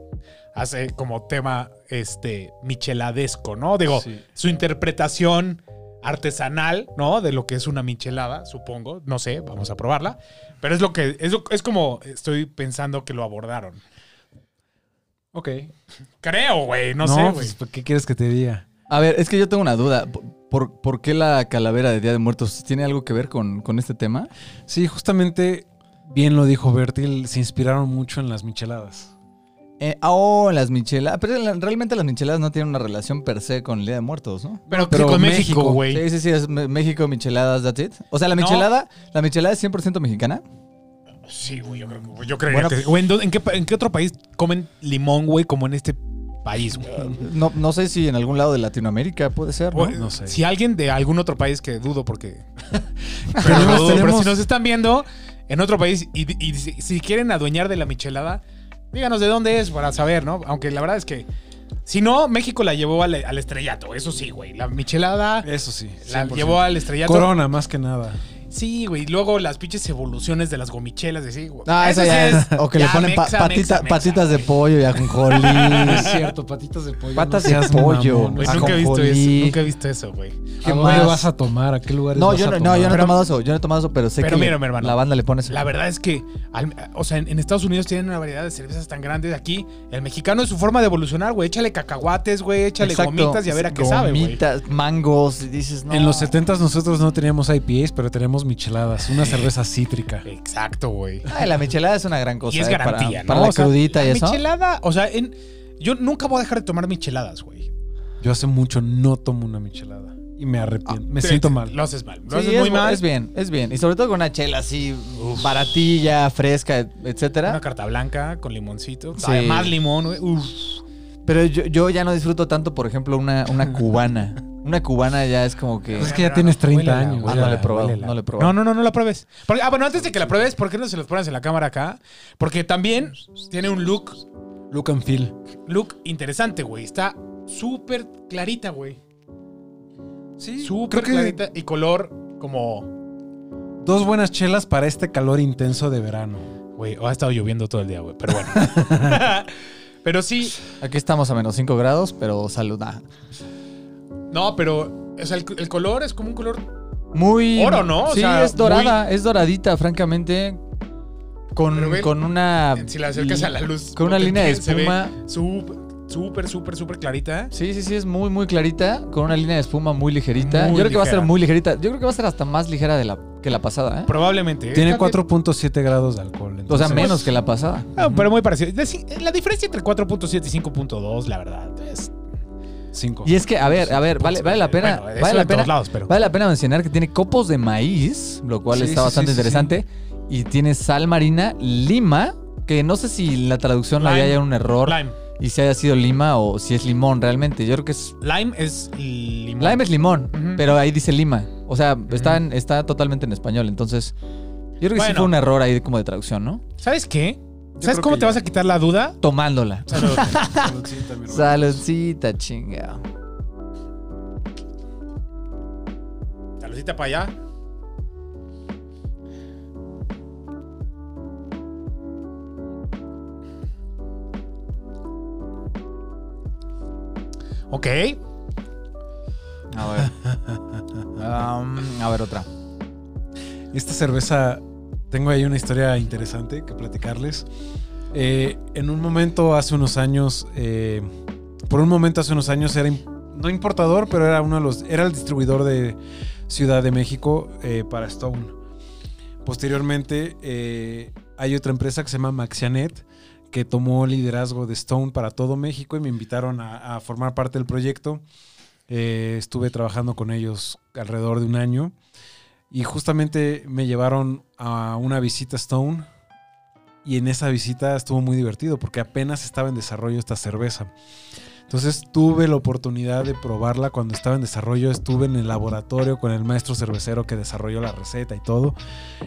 hace como tema este micheladesco, ¿no? Digo, Sí. su interpretación artesanal, ¿no? De lo que es una michelada, supongo. No sé, vamos a probarla. Pero es lo que, es, lo- es como estoy pensando que lo abordaron. Ok. Creo, güey, no, sé, güey. pues, ¿qué quieres que te diga? A ver, es que yo tengo una duda. ¿Por, por qué la calavera de Día de Muertos tiene algo que ver con, con este tema? Sí, justamente, bien lo dijo Bertil, se inspiraron mucho en las micheladas. Eh, oh, las micheladas. Pero realmente las micheladas no tienen una relación per se con el Día de Muertos, ¿no? Pero, pero con México, güey. Sí, sí, sí, es México, micheladas, that's it. O sea, la No. michelada, la michelada es 100% mexicana. Sí, güey, yo creo que yo creería Bueno, que. güey, ¿en, qué, en qué otro país comen limón, güey, como en este país, güey? No, no sé si en algún lado de Latinoamérica puede ser, ¿no? O- No sé. Si alguien de algún otro país que dudo porque. pero, Tenemos- dudo, pero tenemos- si nos están viendo en otro país y, y si, si quieren adueñar de la michelada, díganos de dónde es para saber, ¿no? Aunque la verdad es que. Si no, México la llevó al, al estrellato, eso sí, güey. La michelada Eso sí. la 100%. llevó al estrellato. Corona, más que nada. Sí, güey. y Luego las pinches evoluciones de las gomichelas, de sí, güey. Ah, Eso ya es. O que le ponen pa- mexa, patita- mexa, mexa, patitas de pollo y ajonjolí. Es cierto, patitas de pollo. Patas no de pollo. mamón. Güey, Ajonjolí. nunca he visto eso. Nunca he visto eso, güey. ¿A ¿Qué dónde más? vas a tomar? ¿A qué lugares No, vas yo a no, tomar? no, yo no he Pero- tomado eso. Yo no he tomado eso, pero sé Pero que mira, le- mi hermano, la banda le pone eso. La verdad es que, al- o sea, en, en Estados Unidos tienen una variedad de cervezas tan grandes. Aquí, el mexicano es su forma de evolucionar, güey. Échale cacahuates, güey. Échale Exacto. gomitas y a ver a qué sabe, güey. Gomitas, mangos, y dices, no. En los 70 nosotros no teníamos IPAs, pero tenemos micheladas, una cerveza cítrica. Exacto, güey. Ay, la michelada es una gran cosa. Y es eh, para- garantía, para, ¿no? la O sea, crudita y la eso. Michelada, o sea, en- yo nunca voy a dejar de tomar micheladas, güey. Yo hace mucho no tomo una michelada y me arrepiento. me Te- siento te- mal. Lo haces mal. Lo Sí, haces es, muy mal. es bien, es bien. Y sobre todo con una chela así baratilla, fresca, et- etcétera. Una carta blanca con limoncito. Sí. Además, limón, güey. Uf. Pero yo, yo ya no disfruto tanto, por ejemplo, una, una cubana. Una cubana ya es como que. Pues es que ya tienes 30 Huélela, años. Ah, huélela, no le he probado, huélela. no le he probado. No, no, no, no la pruebes. Porque- ah, bueno, antes de que la pruebes, ¿por qué no se los pones en la cámara acá? Porque también tiene un look, Look and feel. look interesante, güey. Está súper clarita, güey. Sí, Súper creo que clarita y color como... dos buenas chelas para este calor intenso de verano. Güey, ha estado lloviendo todo el día, güey. Pero bueno. pero sí, Aquí estamos a menos 5 grados, pero salud. No, pero o sea, el, el color es como un color... Muy. Oro, ¿no? O sí, sea, es dorada, es doradita, francamente. Con, con una. Si la acercas a la luz... Con una potente, línea de se ve espuma. Súper, súper, súper, súper clarita. Sí, sí, sí, es muy, muy clarita. Con una línea de espuma muy ligerita. Muy Yo creo que va a ser ligera. muy ligerita. Yo creo que va a ser hasta más ligera de la, que la pasada, ¿eh? Probablemente. ¿eh? Tiene bien. 4.7 grados de alcohol. O sea, entonces- menos que la pasada. Ah, pero muy parecido. La diferencia entre 4.7 y 5.2, la verdad, es... Cinco. Y es que, a ver, a ver, vale, vale la pena. Bueno, vale la pena. lados, pero... Vale la pena mencionar que tiene copos de maíz, lo cual Sí, está sí, bastante sí, interesante. Y tiene sal marina, lima, que no sé si la traducción Lime. haya un error Lime. y si haya sido lima o si es limón realmente. Yo creo que es. Lime es limón. Lime es limón, pero ahí dice lima. O sea, está, en- está totalmente en español. Entonces, yo creo que sí fue un error ahí como de traducción, ¿no? ¿Sabes qué? ¿Sabes cómo te ya. vas a quitar la duda? Tomándola. Saludcita, mi hermano. Saludcita, chinga. Saludcita para allá. Ok. A ver. Um, a ver, otra. Esta cerveza, tengo ahí una historia interesante que platicarles. Eh, en un momento hace unos años, eh, por un momento hace unos años era no importador, pero era uno de los, era el distribuidor de Ciudad de México eh, para Stone. Posteriormente hay otra empresa que se llama Maxianet que tomó liderazgo de Stone para todo México y me invitaron a, a formar parte del proyecto. Estuve trabajando con ellos alrededor de un año. Y justamente me llevaron a una visita a Stone. Y en esa visita estuvo muy divertido porque apenas estaba en desarrollo esta cerveza. Entonces tuve la oportunidad de probarla cuando estaba en desarrollo. Estuve en el laboratorio con el maestro cervecero que desarrolló la receta y todo.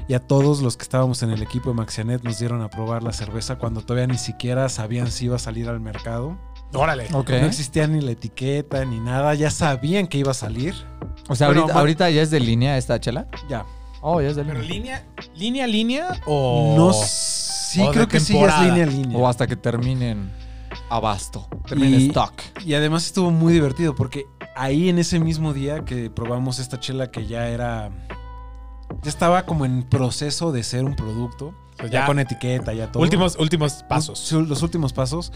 Y a todos los que estábamos en el equipo de Maxianet nos dieron a probar la cerveza cuando todavía ni siquiera sabían si iba a salir al mercado. Órale. Ok. No existía ni la etiqueta ni nada. Ya sabían que iba a salir. O sea, Bueno, ahorita, ya es de línea esta chela. Ya. Oh, ya es de Pero línea. línea, línea, línea o. No, sí, o creo que sí, ya es línea a línea. O hasta que terminen abasto. Termine Y- stock. Y además estuvo muy divertido porque ahí en ese mismo día que probamos esta chela que ya era. Ya estaba como en proceso de ser un producto. Ya, ya- con etiqueta, ya todo. Últimos, últimos pasos. Los últimos pasos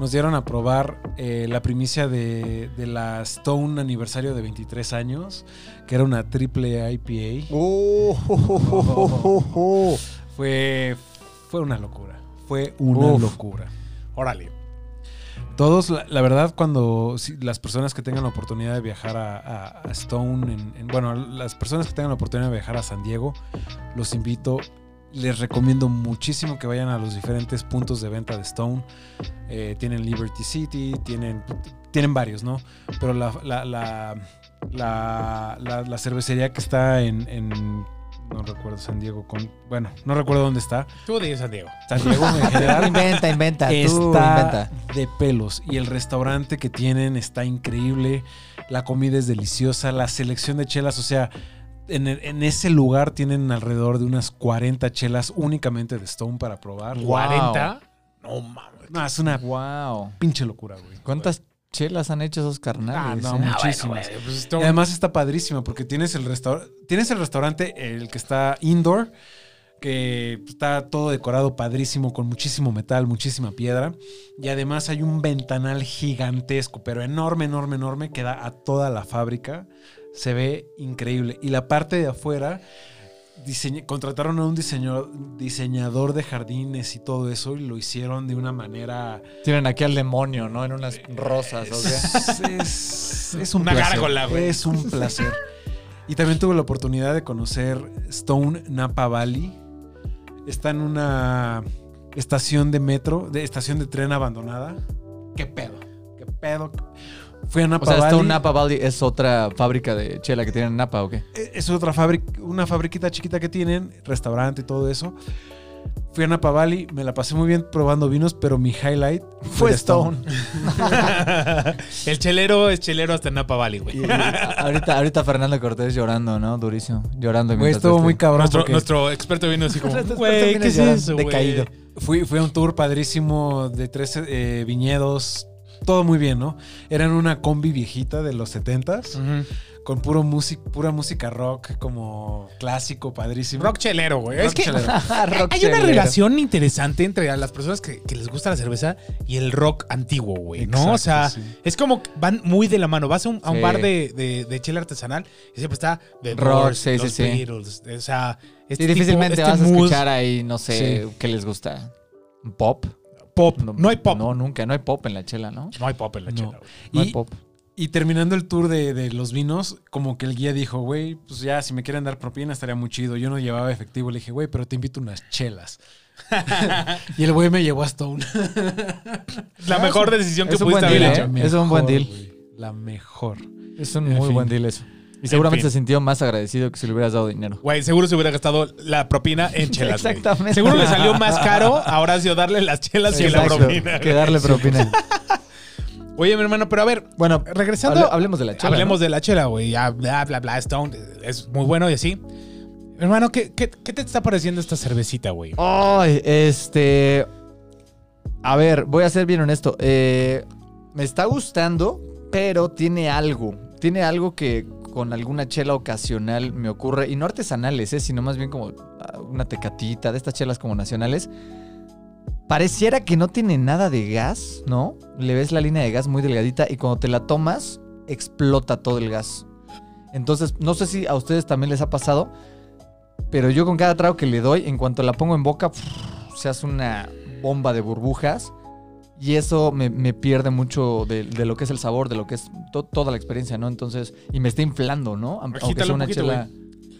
nos dieron a probar eh, la primicia de, de la Stone aniversario de 23 años, que era una triple IPA. Fue, fue una locura. Fue una Uf. locura. Órale. Todos, la, verdad, cuando las personas que tengan la oportunidad de viajar a, Stone, en- en- bueno, las personas que tengan la oportunidad de viajar a San Diego, los invito, les recomiendo muchísimo que vayan a los diferentes puntos de venta de Stone. Eh, tienen Liberty City, tienen, tienen varios, ¿no? Pero la, la, la, cervecería que está en- no recuerdo San Diego, con, bueno, no recuerdo dónde está. Tú de San Diego. San Diego en general. inventa, inventa. Tú está inventa. de pelos. Y el restaurante que tienen está increíble. La comida es deliciosa. La selección de chelas, o sea, en, el- en ese lugar tienen alrededor de unas 40 chelas únicamente de Stone para probar. Wow. 40. No mames. No, es una Wow. pinche locura, güey. ¿Cuántas chelas han hecho esos Ah, carnales? no, eh? muchísimas. pues además está padrísima porque tienes el, restaur- tienes el restaurante, el que está indoor, que está todo decorado padrísimo con muchísimo metal, muchísima piedra. Y además hay un ventanal gigantesco, pero enorme, enorme, enorme, que da a toda la fábrica. Se ve increíble. Y la parte de afuera diseñ- contrataron a un diseñador, diseñador de jardines y todo eso y lo hicieron de una manera... Tienen aquí al demonio, ¿no? En unas rosas, ¿o qué? Es, es- es un Una placer. gárgola, güey. Es un placer. Y también tuve la oportunidad de conocer Stone Napa Valley. Está en una estación de metro, de estación de tren abandonada. ¿Qué pedo? ¿Qué pedo? Fui a Napa O sea, Valley. Stone Napa Valley es otra fábrica de chela que tienen en Napa, ¿o qué? Eh, Es otra fábrica, una fabriquita chiquita que tienen, restaurante y todo eso. Fui a Napa Valley, me la pasé muy bien probando vinos, pero mi highlight Fue Stone. el chelero es chelero hasta en Napa Valley, güey. Y- y ahorita, ahorita Fernando Cortés llorando, ¿no? Durísimo. Llorando. Güey, estuvo este- muy cabrón. Nuestro, porque nuestro experto vino así como, güey, ¿qué es eso, decaído. Fui, fui a un tour padrísimo de tres eh, viñedos, todo muy bien, ¿no? Era en una combi viejita de los 70s, Ujú. con puro music, pura música rock, como clásico, padrísimo. Rock chelero, güey. Es que chelero. Hay una relación interesante entre a las personas que, que les gusta la cerveza y el rock antiguo, güey, ¿no? o sea, sí. es como que van muy de la mano. Vas a un, a un Sí. bar de, de, de chela artesanal y siempre está The Rock, Doors, sí, sí, los sí. Beatles. O sea, Y este difícilmente tipo, vas este a mood escuchar ahí, no sé, Sí. qué les gusta. ¿Pop? Pop. No, hay pop. No, No, nunca. No hay pop en la chela, ¿no? hay pop en la No. chela, güey. No Y- hay pop. Y terminando el tour de, de los vinos, como que el guía dijo, güey, pues ya, si me quieren dar propina estaría muy chido. Yo no llevaba efectivo. Le dije, güey, pero te invito unas chelas. y el güey me llevó a Stone. La mejor decisión que pudiste haber hecho. ¿eh? Es un buen deal. La mejor. Es un En muy fin. buen deal eso. Y seguramente fin. se sintió más agradecido que si le hubieras dado dinero. Güey, seguro se hubiera gastado la propina en chelas. güey. Exactamente. Seguro le salió más caro a Horacio darle las chelas que la Exacto, propina. Que darle propina. Oye, mi hermano, pero a ver, Bueno, regresando. hable- hablemos de la chela. Hablemos ¿no? de la chela, güey. Ya, bla, bla, bla, Stone. Es muy bueno y así. Hermano, ¿qué, qué, qué te está pareciendo esta cervecita, güey? Ay, este. A ver, voy a ser bien honesto. Eh, me está gustando, pero tiene algo. Tiene algo que con alguna chela ocasional me ocurre. Y no artesanales, eh, sino más bien como ah, una tecatita, de estas chelas como nacionales. Pareciera que no tiene nada de gas, ¿no? Le ves la línea de gas muy delgadita y cuando te la tomas, explota todo el gas. Entonces, no sé si a ustedes también les ha pasado, pero yo con cada trago que le doy, en cuanto la pongo en boca, se hace una bomba de burbujas. Y eso me, me pierde mucho de, de lo que es el sabor, de lo que es to- toda la experiencia, ¿no? Entonces, y me está inflando, ¿no? Aunque sea un una poquito, chela.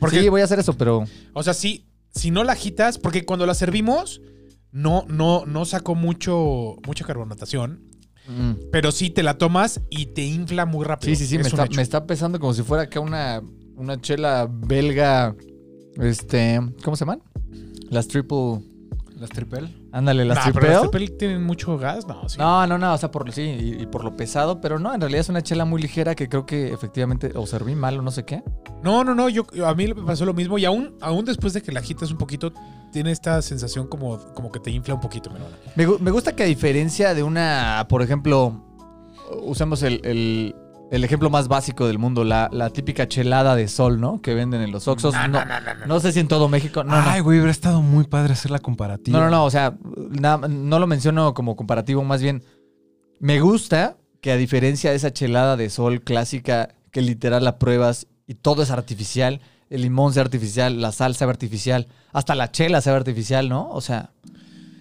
Porque, Sí, voy a hacer eso, pero. o sea, sí, si no la agitas, porque cuando la servimos, no, no, no sacó mucho, mucha carbonatación, mm. pero sí te la tomas y te infla muy rápido. Sí, sí, sí, Es me está, me está pesando como si fuera acá una, una chela belga. Este. ¿Cómo se llaman? Las triple. Las tripel. Ándale, las Nah, pero triple. las Triple tienen mucho gas, no, sí. No, no, no, o sea, por sí, y, y por lo pesado, pero no, en realidad es una chela muy ligera que creo que efectivamente o serví mal o no sé qué. No, no, no, yo, a mí me pasó lo mismo y aún, aún después de que la agitas un poquito, tiene esta sensación como, como que te infla un poquito. Me, me gusta que a diferencia de una, por ejemplo, usamos el, el- el ejemplo más básico del mundo, la, la típica chelada de sol, ¿no? Que venden en los Oxxos. No, no sé si en todo México. No, no. Ay, güey, hubiera estado muy padre hacer la comparativa. No, no, no, o sea, na- no lo menciono como comparativo, más bien me gusta que a diferencia de esa chelada de sol clásica que literal la pruebas y todo es artificial, el limón sea artificial, la sal sabe artificial, hasta la chela sabe artificial, ¿no? O sea,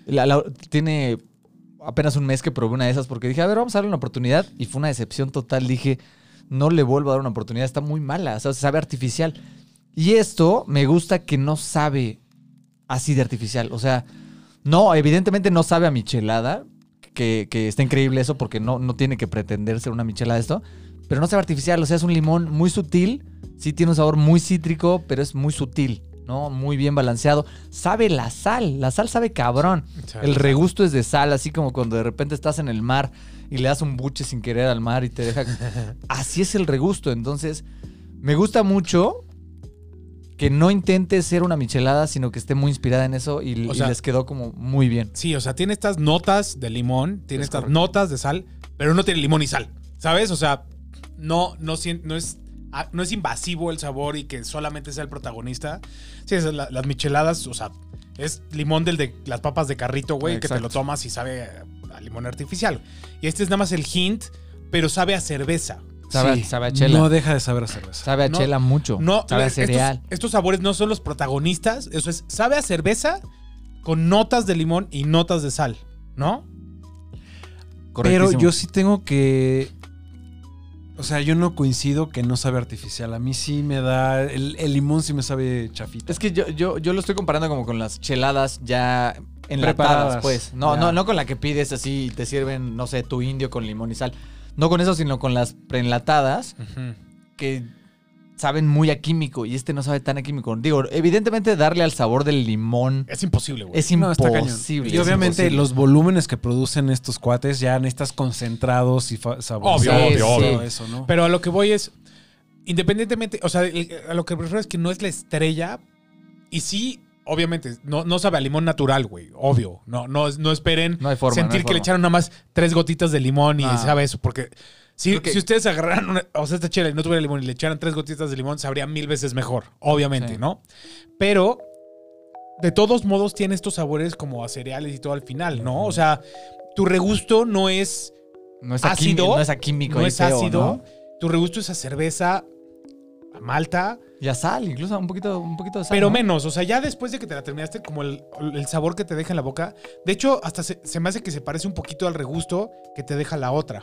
la- la- tiene apenas un mes que probé una de esas porque dije, a ver, vamos a darle una oportunidad y fue una decepción total, dije, no le vuelvo a dar una oportunidad, está muy mala, o sea, sabe artificial. Y esto me gusta que no sabe así de artificial. O sea, no, evidentemente no sabe a michelada, que, está increíble eso porque no, no tiene que pretender ser una michelada esto, pero no sabe artificial, o sea, es un limón muy sutil, sí tiene un sabor muy cítrico, pero es muy sutil, ¿no? Muy bien balanceado. Sabe la sal, la sal sabe cabrón. El regusto es de sal, así como cuando de repente estás en el mar y le das un buche sin querer al mar y te deja... Así es el regusto, entonces me gusta mucho que no intente ser una michelada, sino que esté muy inspirada en eso y, O y sea- les quedó como muy bien. Sí, o sea, tiene estas notas de limón, tiene Es estas correcto. notas de sal, pero no tiene limón y sal, ¿sabes? O sea, no, no, no es... No es invasivo el sabor y que solamente sea el protagonista. Sí, esas la- las micheladas, o sea, es limón del de las papas de carrito, güey, que te lo tomas y sabe a limón artificial. Y este es nada más el hint, pero sabe a cerveza. Sabe, Sí, sabe a chela. No deja de saber a cerveza. sabe a No, chela mucho. No, sabe a estos, cereal. estos sabores no son los protagonistas. Eso es, sabe a cerveza con notas de limón y notas de sal, ¿no? Pero yo sí tengo que. O sea, yo no coincido que no sabe artificial. A mí sí me da. El, el limón sí me sabe chafita. Es que yo, yo, yo lo estoy comparando como con las cheladas ya enlatadas, Preparadas. pues. No, Ya. no, no con la que pides así y te sirven, no sé, tu indio con limón y sal. No con eso, sino con las preenlatadas que saben muy a químico y este no sabe tan a químico. Digo, evidentemente darle al sabor del limón Es imposible, güey. es No, está cañón. imposible. Y es obviamente imposible. los volúmenes que producen estos cuates ya necesitas concentrados y sabores. Obvio, obvio, obvio. Eso, ¿no? Pero a lo que voy es, independientemente, o sea, a lo que me refiero es que no es la estrella y sí, obviamente, no, no sabe a limón natural, güey, obvio. No, no, no esperen No hay forma, sentir no que le echaron nada más tres gotitas de limón y Ah. sabe eso, porque si, si ustedes agarraran una, o sea, esta chela y no tuviera limón y le echaran tres gotitas de limón, sabría mil veces mejor, obviamente, Sí. ¿no? Pero, de todos modos, tiene estos sabores como a cereales y todo al final, ¿no? O sea, tu regusto no es no es ácido, no es a químico, no es feo, ácido. ¿no? Tu regusto es a cerveza, a malta, Y a sal, incluso un poquito, un poquito de sal. pero ¿no? menos. O sea, ya después de que te la terminaste, como el, el sabor que te deja en la boca. De hecho, hasta se, se me hace que se parece un poquito al regusto que te deja la otra.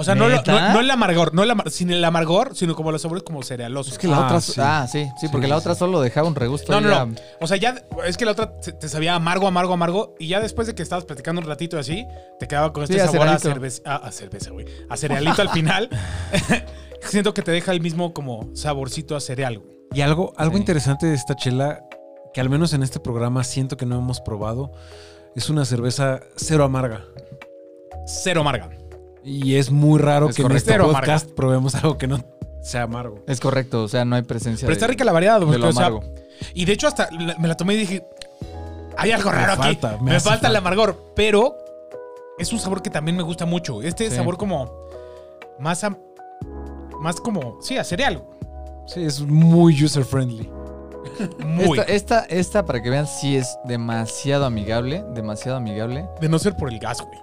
O sea, no, lo- ¿Neta? no, no el amargor, no el amar- sin el amargor, sino como los sabores como cerealosos. Es que la Ah, otra. sí. Ah, sí, sí, porque Sí, la sí. otra solo dejaba un regusto. No, ahí no. O sea, ya es que la otra te, te sabía amargo, amargo, amargo. Y ya después de que estabas platicando un ratito así, te quedaba con este Sí, a sabor a cerealito. cerveza. A, a cerveza, güey. A cerealito al final. Siento que te deja el mismo como saborcito a cereal, güey. Y algo, algo Sí. interesante de esta chela, que al menos en este programa siento que no hemos probado, es una cerveza cero amarga. Cero amarga. Y es muy raro Es que en correcto. este Cero podcast probemos algo que no sea amargo. Es correcto, o sea, no hay presencia. Pero está rica la variedad, de lo o sea, amargo. y de hecho hasta me la tomé y dije, hay algo Me raro aquí. falta, me me falta el amargor, pero es un sabor que también me gusta mucho. Este Sí. sabor como más a- más como, sí, a cereal. Sí, es muy user friendly. Muy. Esta, esta, esta, para que vean, sí es demasiado amigable. Demasiado amigable. De no ser por el gas, güey.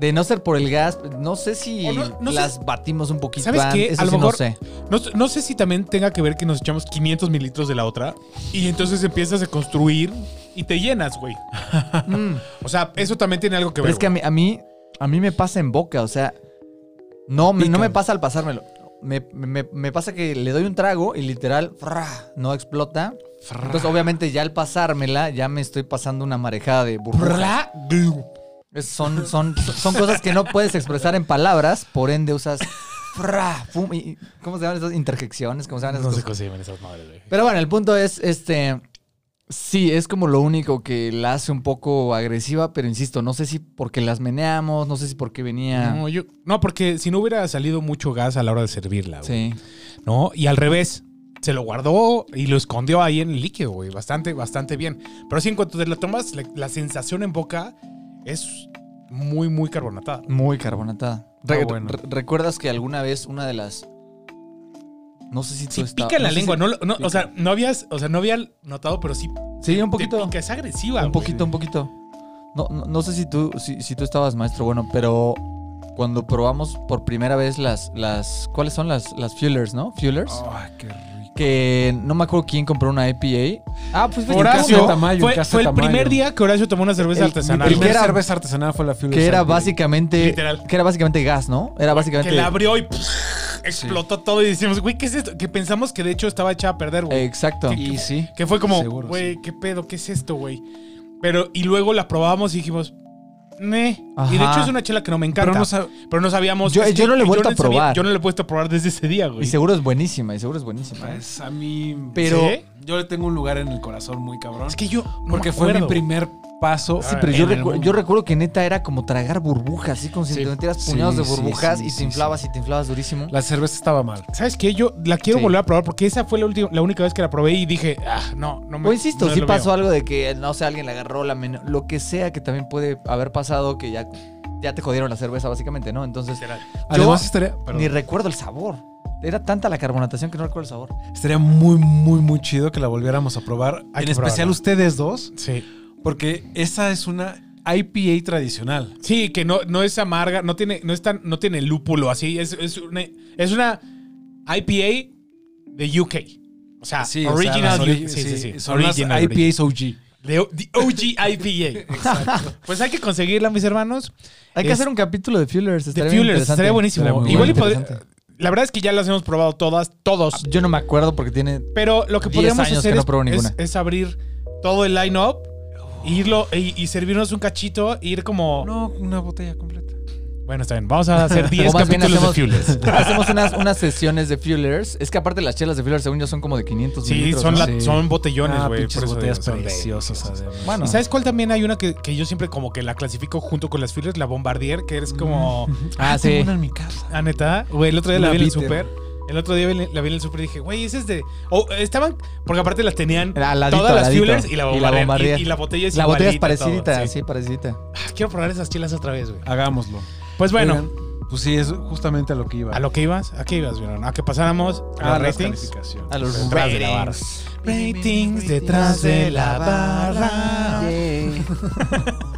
De no ser por el gas, no sé si no- sé- las batimos un poquito. ¿Sabes qué? Eso A lo sí mejor- no sé. No, no sé si también tenga que ver que nos echamos 500 mililitros de la otra y entonces empiezas a construir y te llenas, güey. Mm, O sea, eso también tiene algo que Pero ver. es que a mí, a mí, a mí me pasa en boca, o sea, no, me- no me pasa al pasármelo. Me, me- me pasa que le doy un trago y literal, fra, no explota. Entonces, obviamente, ya al pasármela, ya me estoy pasando una marejada de burbujas. Es- son, son, son cosas que no puedes expresar en palabras, por ende usas. fra, fum, y- ¿Cómo se llaman esas interjecciones? ¿Cómo se llaman esas No sé cosas? cómo se llaman esas madres, güey. Pero bueno, el punto es, este, sí, es como lo único que la hace un poco agresiva, pero insisto, no sé si porque las meneamos, no sé si porque venía... No, yo- no, porque si no hubiera salido mucho gas a la hora de servirla, güey. sí. ¿No? Y al revés, se lo guardó y lo escondió ahí en el líquido, güey. Bastante, bastante bien. Pero sí, en cuanto te la tomas, la, la sensación en boca es muy, muy carbonatada. Muy carbonatada. Re- Ah, bueno. re- ¿Recuerdas que alguna vez una de las... No sé si tú Sí, pica en la no lengua. si- No, no, o sea, no habías, o sea, no había notado, pero sí Sí, un poquito. pica. Es agresiva, Un güey. poquito, un poquito. No, no, no sé si tú, si, si tú estabas maestro, bueno, pero cuando probamos por primera vez las, las, ¿cuáles son las, las Fuelers, no? Fuelers. Ay, qué rico. Que no me acuerdo quién compró una IPA. Ah, pues fuiste Horacio. Tamayo, fue, fue el primer día que Horacio tomó una cerveza El- Mi artesanal. güey. primera era- cerveza artesanal fue la Fuel Que era básicamente, Literal. que era básicamente gas, ¿no? Era básicamente. Que la abrió y pff, explotó todo y decimos, güey, ¿qué es esto? Que pensamos que de hecho estaba echada a perder, güey. Exacto. Y sí. Que fue como, Seguro, güey, ¿qué pedo? ¿Qué es esto, güey? Pero, y luego la probamos y dijimos, Y de hecho es una chela que no me encanta. Pero Pero no no, sab- sabíamos. Yo- no le he vuelto a sabía- probar. yo no le he puesto a probar desde ese día, güey. Y seguro es buenísima, y seguro es buenísima. ¿eh? Pues a mí. Pero- ¿Sí? Yo le tengo un lugar en el corazón muy cabrón. Es que yo. no porque me fue mi primer paso. Sí, pero yo, recu- yo recuerdo que neta era como tragar burbujas, así como si Sí. te metieras Sí, puñados de burbujas sí, y te inflabas y te inflabas durísimo. La cerveza estaba mal. ¿Sabes qué? Yo la quiero Sí. volver a probar porque esa fue la, última, la única vez que la probé y dije, ah, no, no me. O insisto, no sí pasó veo. algo de que, no sé, alguien le agarró la men- lo que sea que también puede haber pasado, que ya, ya te jodieron la cerveza, básicamente, ¿no? Entonces, Literal. Además, estaría, perdón, ni recuerdo el sabor. Era tanta la carbonatación que no recuerdo el sabor. estaría muy, muy, muy chido que la volviéramos a probar. Hay en especial probarla. ustedes dos. Sí. Porque esa es una IPA tradicional. Sí, que no, no es amarga, no tiene, no es tan- no tiene lúpulo así. Es, es una, es una IPA de UK. O sea, Sí, o sea, original ori-. Sí, sí, sí. Son las Original, IPAs OG. The OG IPA. Pues hay que conseguirla, mis hermanos. Hay que hacer un capítulo de Fuelers. De estaría Fuelers, estaría buenísimo. Estaría muy Igual y bueno. La verdad es que ya las hemos probado todas, todos. Yo no me acuerdo porque tiene. Pero lo que 10 podríamos hacer que no es, es abrir todo el line-up, irlo y, y servirnos un cachito, ir como. No, una botella completa. Bueno, está bien. Vamos a hacer 10 O más bien capítulos hacemos, de Fuelers. hacemos unas, unas sesiones de Fuelers. Es que aparte las chelas de Fuelers, según yo, son como de 500 Sí, mililitros, son, ¿no? la- Sí. son botellones, Ah, güey. eso botellas digo, preciosas, además. Bueno. ¿Y sabes cuál también hay una que, que yo siempre como que la clasifico junto con las Fuelers? La Bombardier, que es como... Ah, sí. tengo una en mi casa. Ah, neta. Güey, el otro día la Una vi en el súper. El otro día la vi en el súper y dije, güey, ese es de... O estaban... Porque aparte las tenían ladito, todas las. Fuelers y la Bombardier. Y, y la botella es La botella es todo, parecidita, sí. sí, parecidita. Ah, quiero probar esas chelas otra vez, güey. Hagámoslo. Pues bueno, Oigan, pues sí, es justamente a lo que iba. ¿a lo que ibas? ¿A qué ibas, vieron? ¿A que pasáramos Ah, los las ratings? A los Detrás de la barra. Ratings detrás de la barra.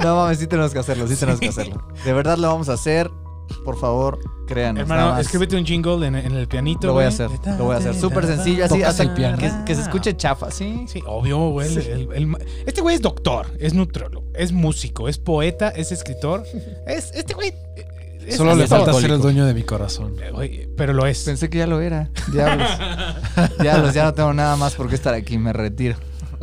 No mames, sí tenemos que hacerlo, sí tenemos que hacerlo. De verdad lo vamos a hacer. Por favor, créanos. Hermano, más. escribete un jingle en, en el pianito. Lo voy a güey. hacer, lo voy a hacer. Súper sencillo, así, Tocas hasta el piano. Que, que se escuche chafa, ¿sí? Sí, obvio, güey. el- el- el- este güey es doctor, es nutriólogo, es músico, es poeta, es escritor. Es, este güey. eh, es- Solo es le todo. falta ser el dueño de mi corazón. Eh, güey, Pero lo es. Pensé que ya lo era. Diablos. Diablos, ya no tengo nada más por qué estar aquí, me retiro.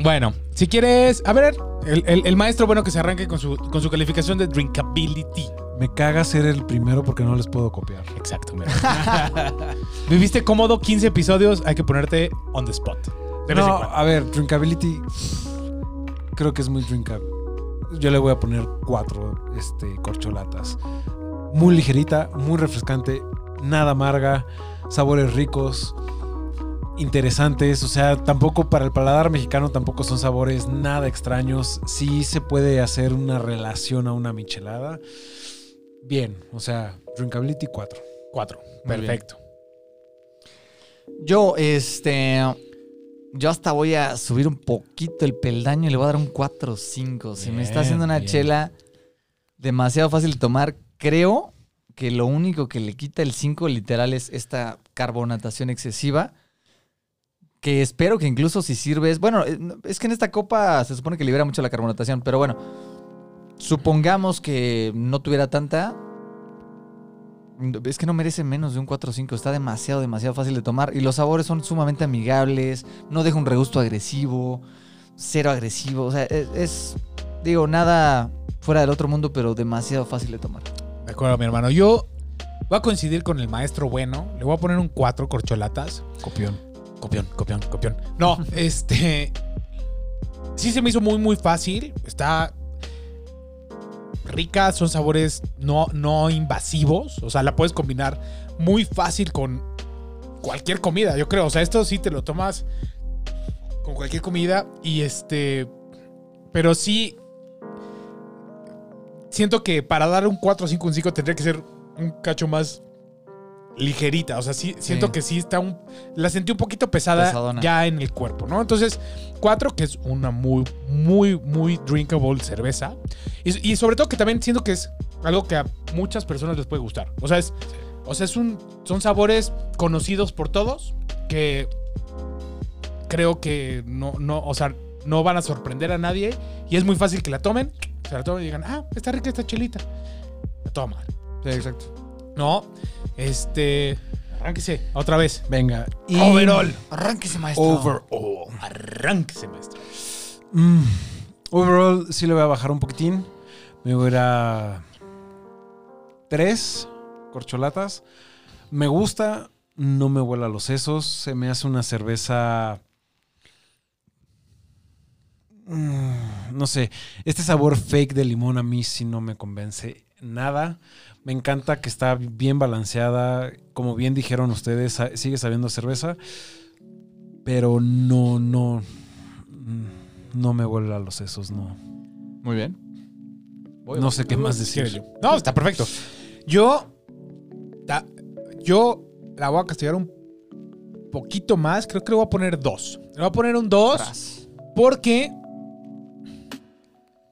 Bueno, si quieres. A ver, el, el- el maestro bueno que se arranque con su, con su calificación de drinkability. Me caga ser el primero porque no les puedo copiar. Exacto, mira. Viviste cómodo 15 episodios, hay que ponerte on the spot. De vez en No, cuando. a ver, drinkability creo que es muy drinkable. Yo le voy a poner cuatro este, corcholatas. Muy ligerita, muy refrescante, nada amarga, sabores ricos, interesantes. O sea, tampoco para el paladar mexicano tampoco son sabores nada extraños. Sí se puede hacer una relación a una michelada. Bien, o sea, drinkability 4. Cuatro. Muy bien. Perfecto. Yo, este. Yo hasta voy a subir un poquito el peldaño y le voy a dar un 4 o 5. Si me está haciendo una bien. chela demasiado fácil de tomar, creo que lo único que le quita el 5 literal es esta carbonatación excesiva. Que espero que incluso si sirves. Bueno, eh, es que en esta copa se supone que libera mucho la carbonatación, pero bueno. Supongamos que no tuviera tanta. Es que no merece menos de un 4 o 5. Está demasiado, demasiado fácil de tomar. Y los sabores son sumamente amigables. No deja un regusto agresivo. Cero agresivo. O sea, es, es, digo, nada fuera del otro mundo, pero demasiado fácil de tomar. De acuerdo, mi hermano. Yo voy a coincidir con el maestro bueno. Le voy a poner un 4 corcholatas. Copión. Copión, copión, copión. No, este. Sí se me hizo muy, muy fácil. Está rica, son sabores no, no invasivos. O sea, la puedes combinar muy fácil con cualquier comida, yo creo. O sea, esto sí te lo tomas con cualquier comida. Y este. Pero sí. Siento que para dar un 4, 5, un 5 tendría que ser un cacho más ligerita. O sea, sí, siento Sí. que sí está un. La sentí un poquito pesada Pesadona. ya en el cuerpo, ¿no? Entonces, 4, que es una muy, muy, muy drinkable cerveza. Y, y sobre todo que también siento que es algo que a muchas personas les puede gustar. O sea, es. O sea, es un, son sabores conocidos por todos que creo que no, no, o sea, no van a sorprender a nadie y es muy fácil que la tomen, se la tomen y digan, ah, está rica esta chelita. Sí, exacto. No, este, arránquese otra vez. Venga. y- Overall. Arránquese, maestro. Overall. Arránquese, maestro. Mm, overall, sí le voy a bajar un poquitín. Me voy a ir a tres corcholatas. Me gusta, no me vuela los sesos. Se me hace una cerveza. mm, No sé, este sabor fake de limón a mí sí no me convence nada. Me encanta que está bien balanceada. Como bien dijeron ustedes, sigue sabiendo a cerveza. Pero no, no. mm, No me vuela los sesos, no. Muy bien. Voy, No voy. sé qué más decir. No, está perfecto. Yo, ta- yo la voy a castigar un poquito más. Creo que le voy a poner dos. Le voy a poner un dos porque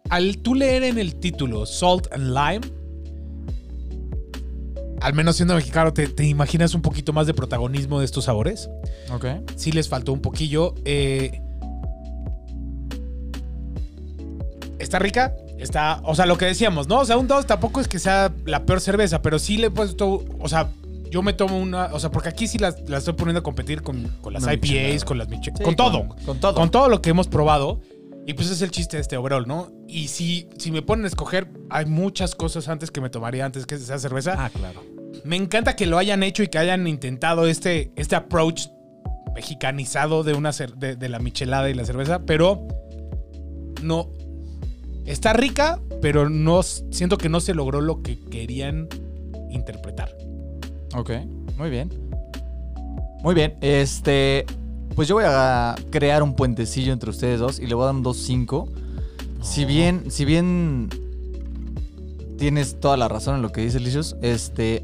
al tú leer en el título Salt and Lime, al menos siendo mexicano, te, te imaginas un poquito más de protagonismo de estos sabores. Ok. Sí les faltó un poquillo. eh, está rica. Está, o sea, lo que decíamos, ¿no? O sea, un 2 tampoco es que sea la peor cerveza, pero sí le he puesto, o sea, yo me tomo una, o sea, porque aquí sí las, las estoy poniendo a competir con, con las IPAs, con las miche- Sí, con todo. Con todo. Con todo lo que hemos probado. Y pues es el chiste de este overall, ¿no? Y si, si me ponen a escoger, hay muchas cosas antes que me tomaría antes que esa cerveza. Ah, claro. Me encanta que lo hayan hecho y que hayan intentado este, este approach mexicanizado de, una de, de la michelada y la cerveza, pero no. Está rica, pero no siento que no se logró lo que querían interpretar. Ok, muy bien. Muy bien, este. Pues yo voy a crear un puentecillo entre ustedes dos y le voy a dar un 2-5. Si bien, si bien tienes toda la razón en lo que dice Licious, este.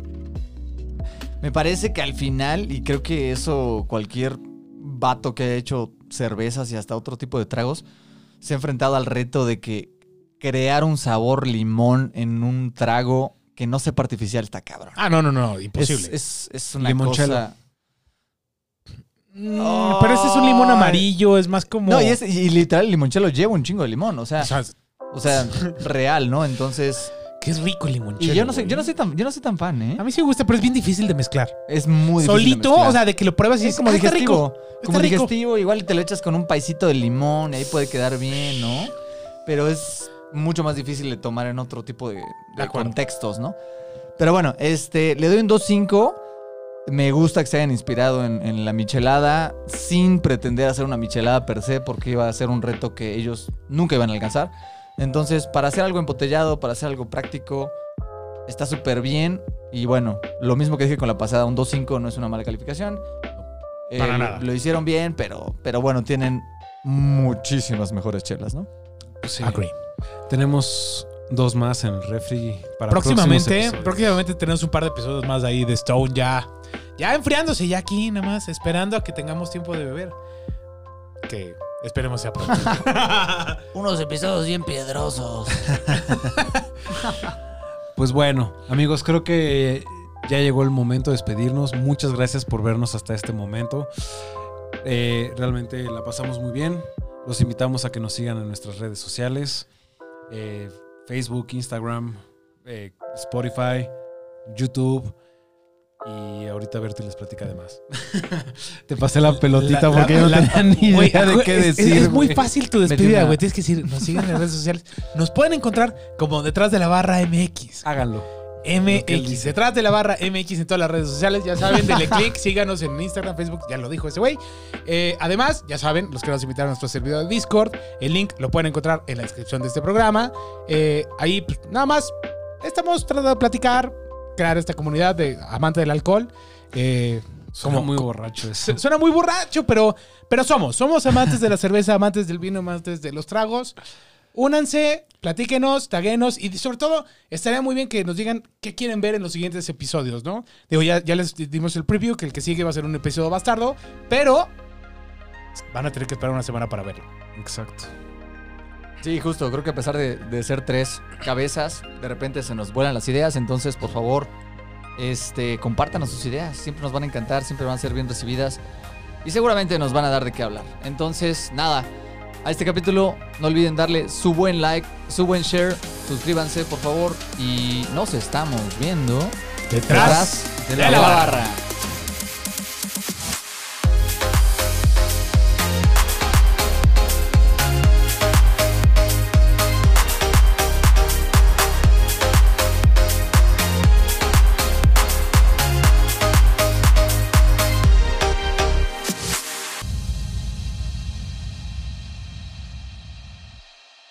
Me parece que al final, y creo que eso cualquier vato que haya hecho cervezas y hasta otro tipo de tragos, se ha enfrentado al reto de que crear un sabor limón en un trago que no sepa artificial está cabrón. Ah, no, no, no, imposible. es, es una Limoncello. cosa. Mm, pero ese es un limón amarillo, es más como. No, y, es, y literal el limoncello lleva un chingo de limón, o sea, O sea, o sea, real, ¿no? Entonces, es rico el limoncello. y yo no sé, güey. yo no soy tan, yo no soy tan fan, ¿eh? A mí sí me gusta, pero es bien difícil de mezclar. Es muy difícil Solito, o sea, de que lo pruebas y es como "Ah, digestivo, rico, está como rico". digestivo, igual te lo echas con un paisito de limón y ahí puede quedar bien, ¿no? Pero es mucho más difícil de tomar en otro tipo de, de contextos, ¿no? Pero bueno, este, le doy un 2.5. Me gusta que se hayan inspirado en, en la michelada sin pretender hacer una michelada per se porque iba a ser un reto que ellos nunca iban a alcanzar. Entonces, para hacer algo embotellado, para hacer algo práctico, está súper bien. Y bueno, lo mismo que dije con la pasada, un 2.5 no es una mala calificación. Eh, Para lo- nada. Lo hicieron bien, pero, pero bueno, tienen muchísimas mejores chelas, ¿no? Sí. Agree. Tenemos dos más en el refri para Próximamente, próximamente tenemos un par de episodios más ahí de Stone ya. Ya enfriándose, ya aquí nada más, esperando a que tengamos tiempo de beber. Que esperemos sea pronto. Unos episodios bien piedrosos. Pues bueno, amigos, creo que ya llegó el momento de despedirnos. Muchas gracias por vernos hasta este momento. Eh, realmente la pasamos muy bien. Los invitamos a que nos sigan en nuestras redes sociales. eh, Facebook, Instagram, eh, Spotify, YouTube. Y ahorita Berti les platica de más. Te pasé la pelotita La- la- porque yo no tenía ni idea de qué es- decir. Es, muy fácil tu despedida, güey. Tienes que decir, nos siguen en las redes sociales. Nos pueden encontrar como detrás de la barra MX. Háganlo. que MX. Detrás de la barra MX en todas las redes sociales. Ya saben, denle click, síganos en Instagram, Facebook. Ya lo dijo ese güey. Eh, además, ya saben, los queremos invitar a nuestro servidor de Discord. El link lo pueden encontrar en la descripción de este programa. Eh, ahí, pues, nada más, estamos tratando de platicar, crear esta comunidad de amantes del alcohol. Eh, como- muy borracho eso. Su- Suena muy borracho, pero, pero somos. Somos amantes de la cerveza, amantes del vino, amantes de los tragos. Únanse, platíquenos, taguenos y sobre todo estaría muy bien que nos digan qué quieren ver en los siguientes episodios, ¿no? Digo, ya, ya les dimos el preview, que el que sigue va a ser un episodio bastardo, pero van a tener que esperar una semana para verlo. Exacto. Sí, justo. Creo que a pesar de, de ser tres cabezas, de repente se nos vuelan las ideas. Entonces, por favor, este, compártanos sus ideas. Siempre nos van a encantar, siempre van a ser bien recibidas. Y seguramente nos van a dar de qué hablar. Entonces, nada. A este capítulo no olviden darle su buen like, su buen share. Suscríbanse, por favor. Y nos estamos viendo Detrás de la, de la barra.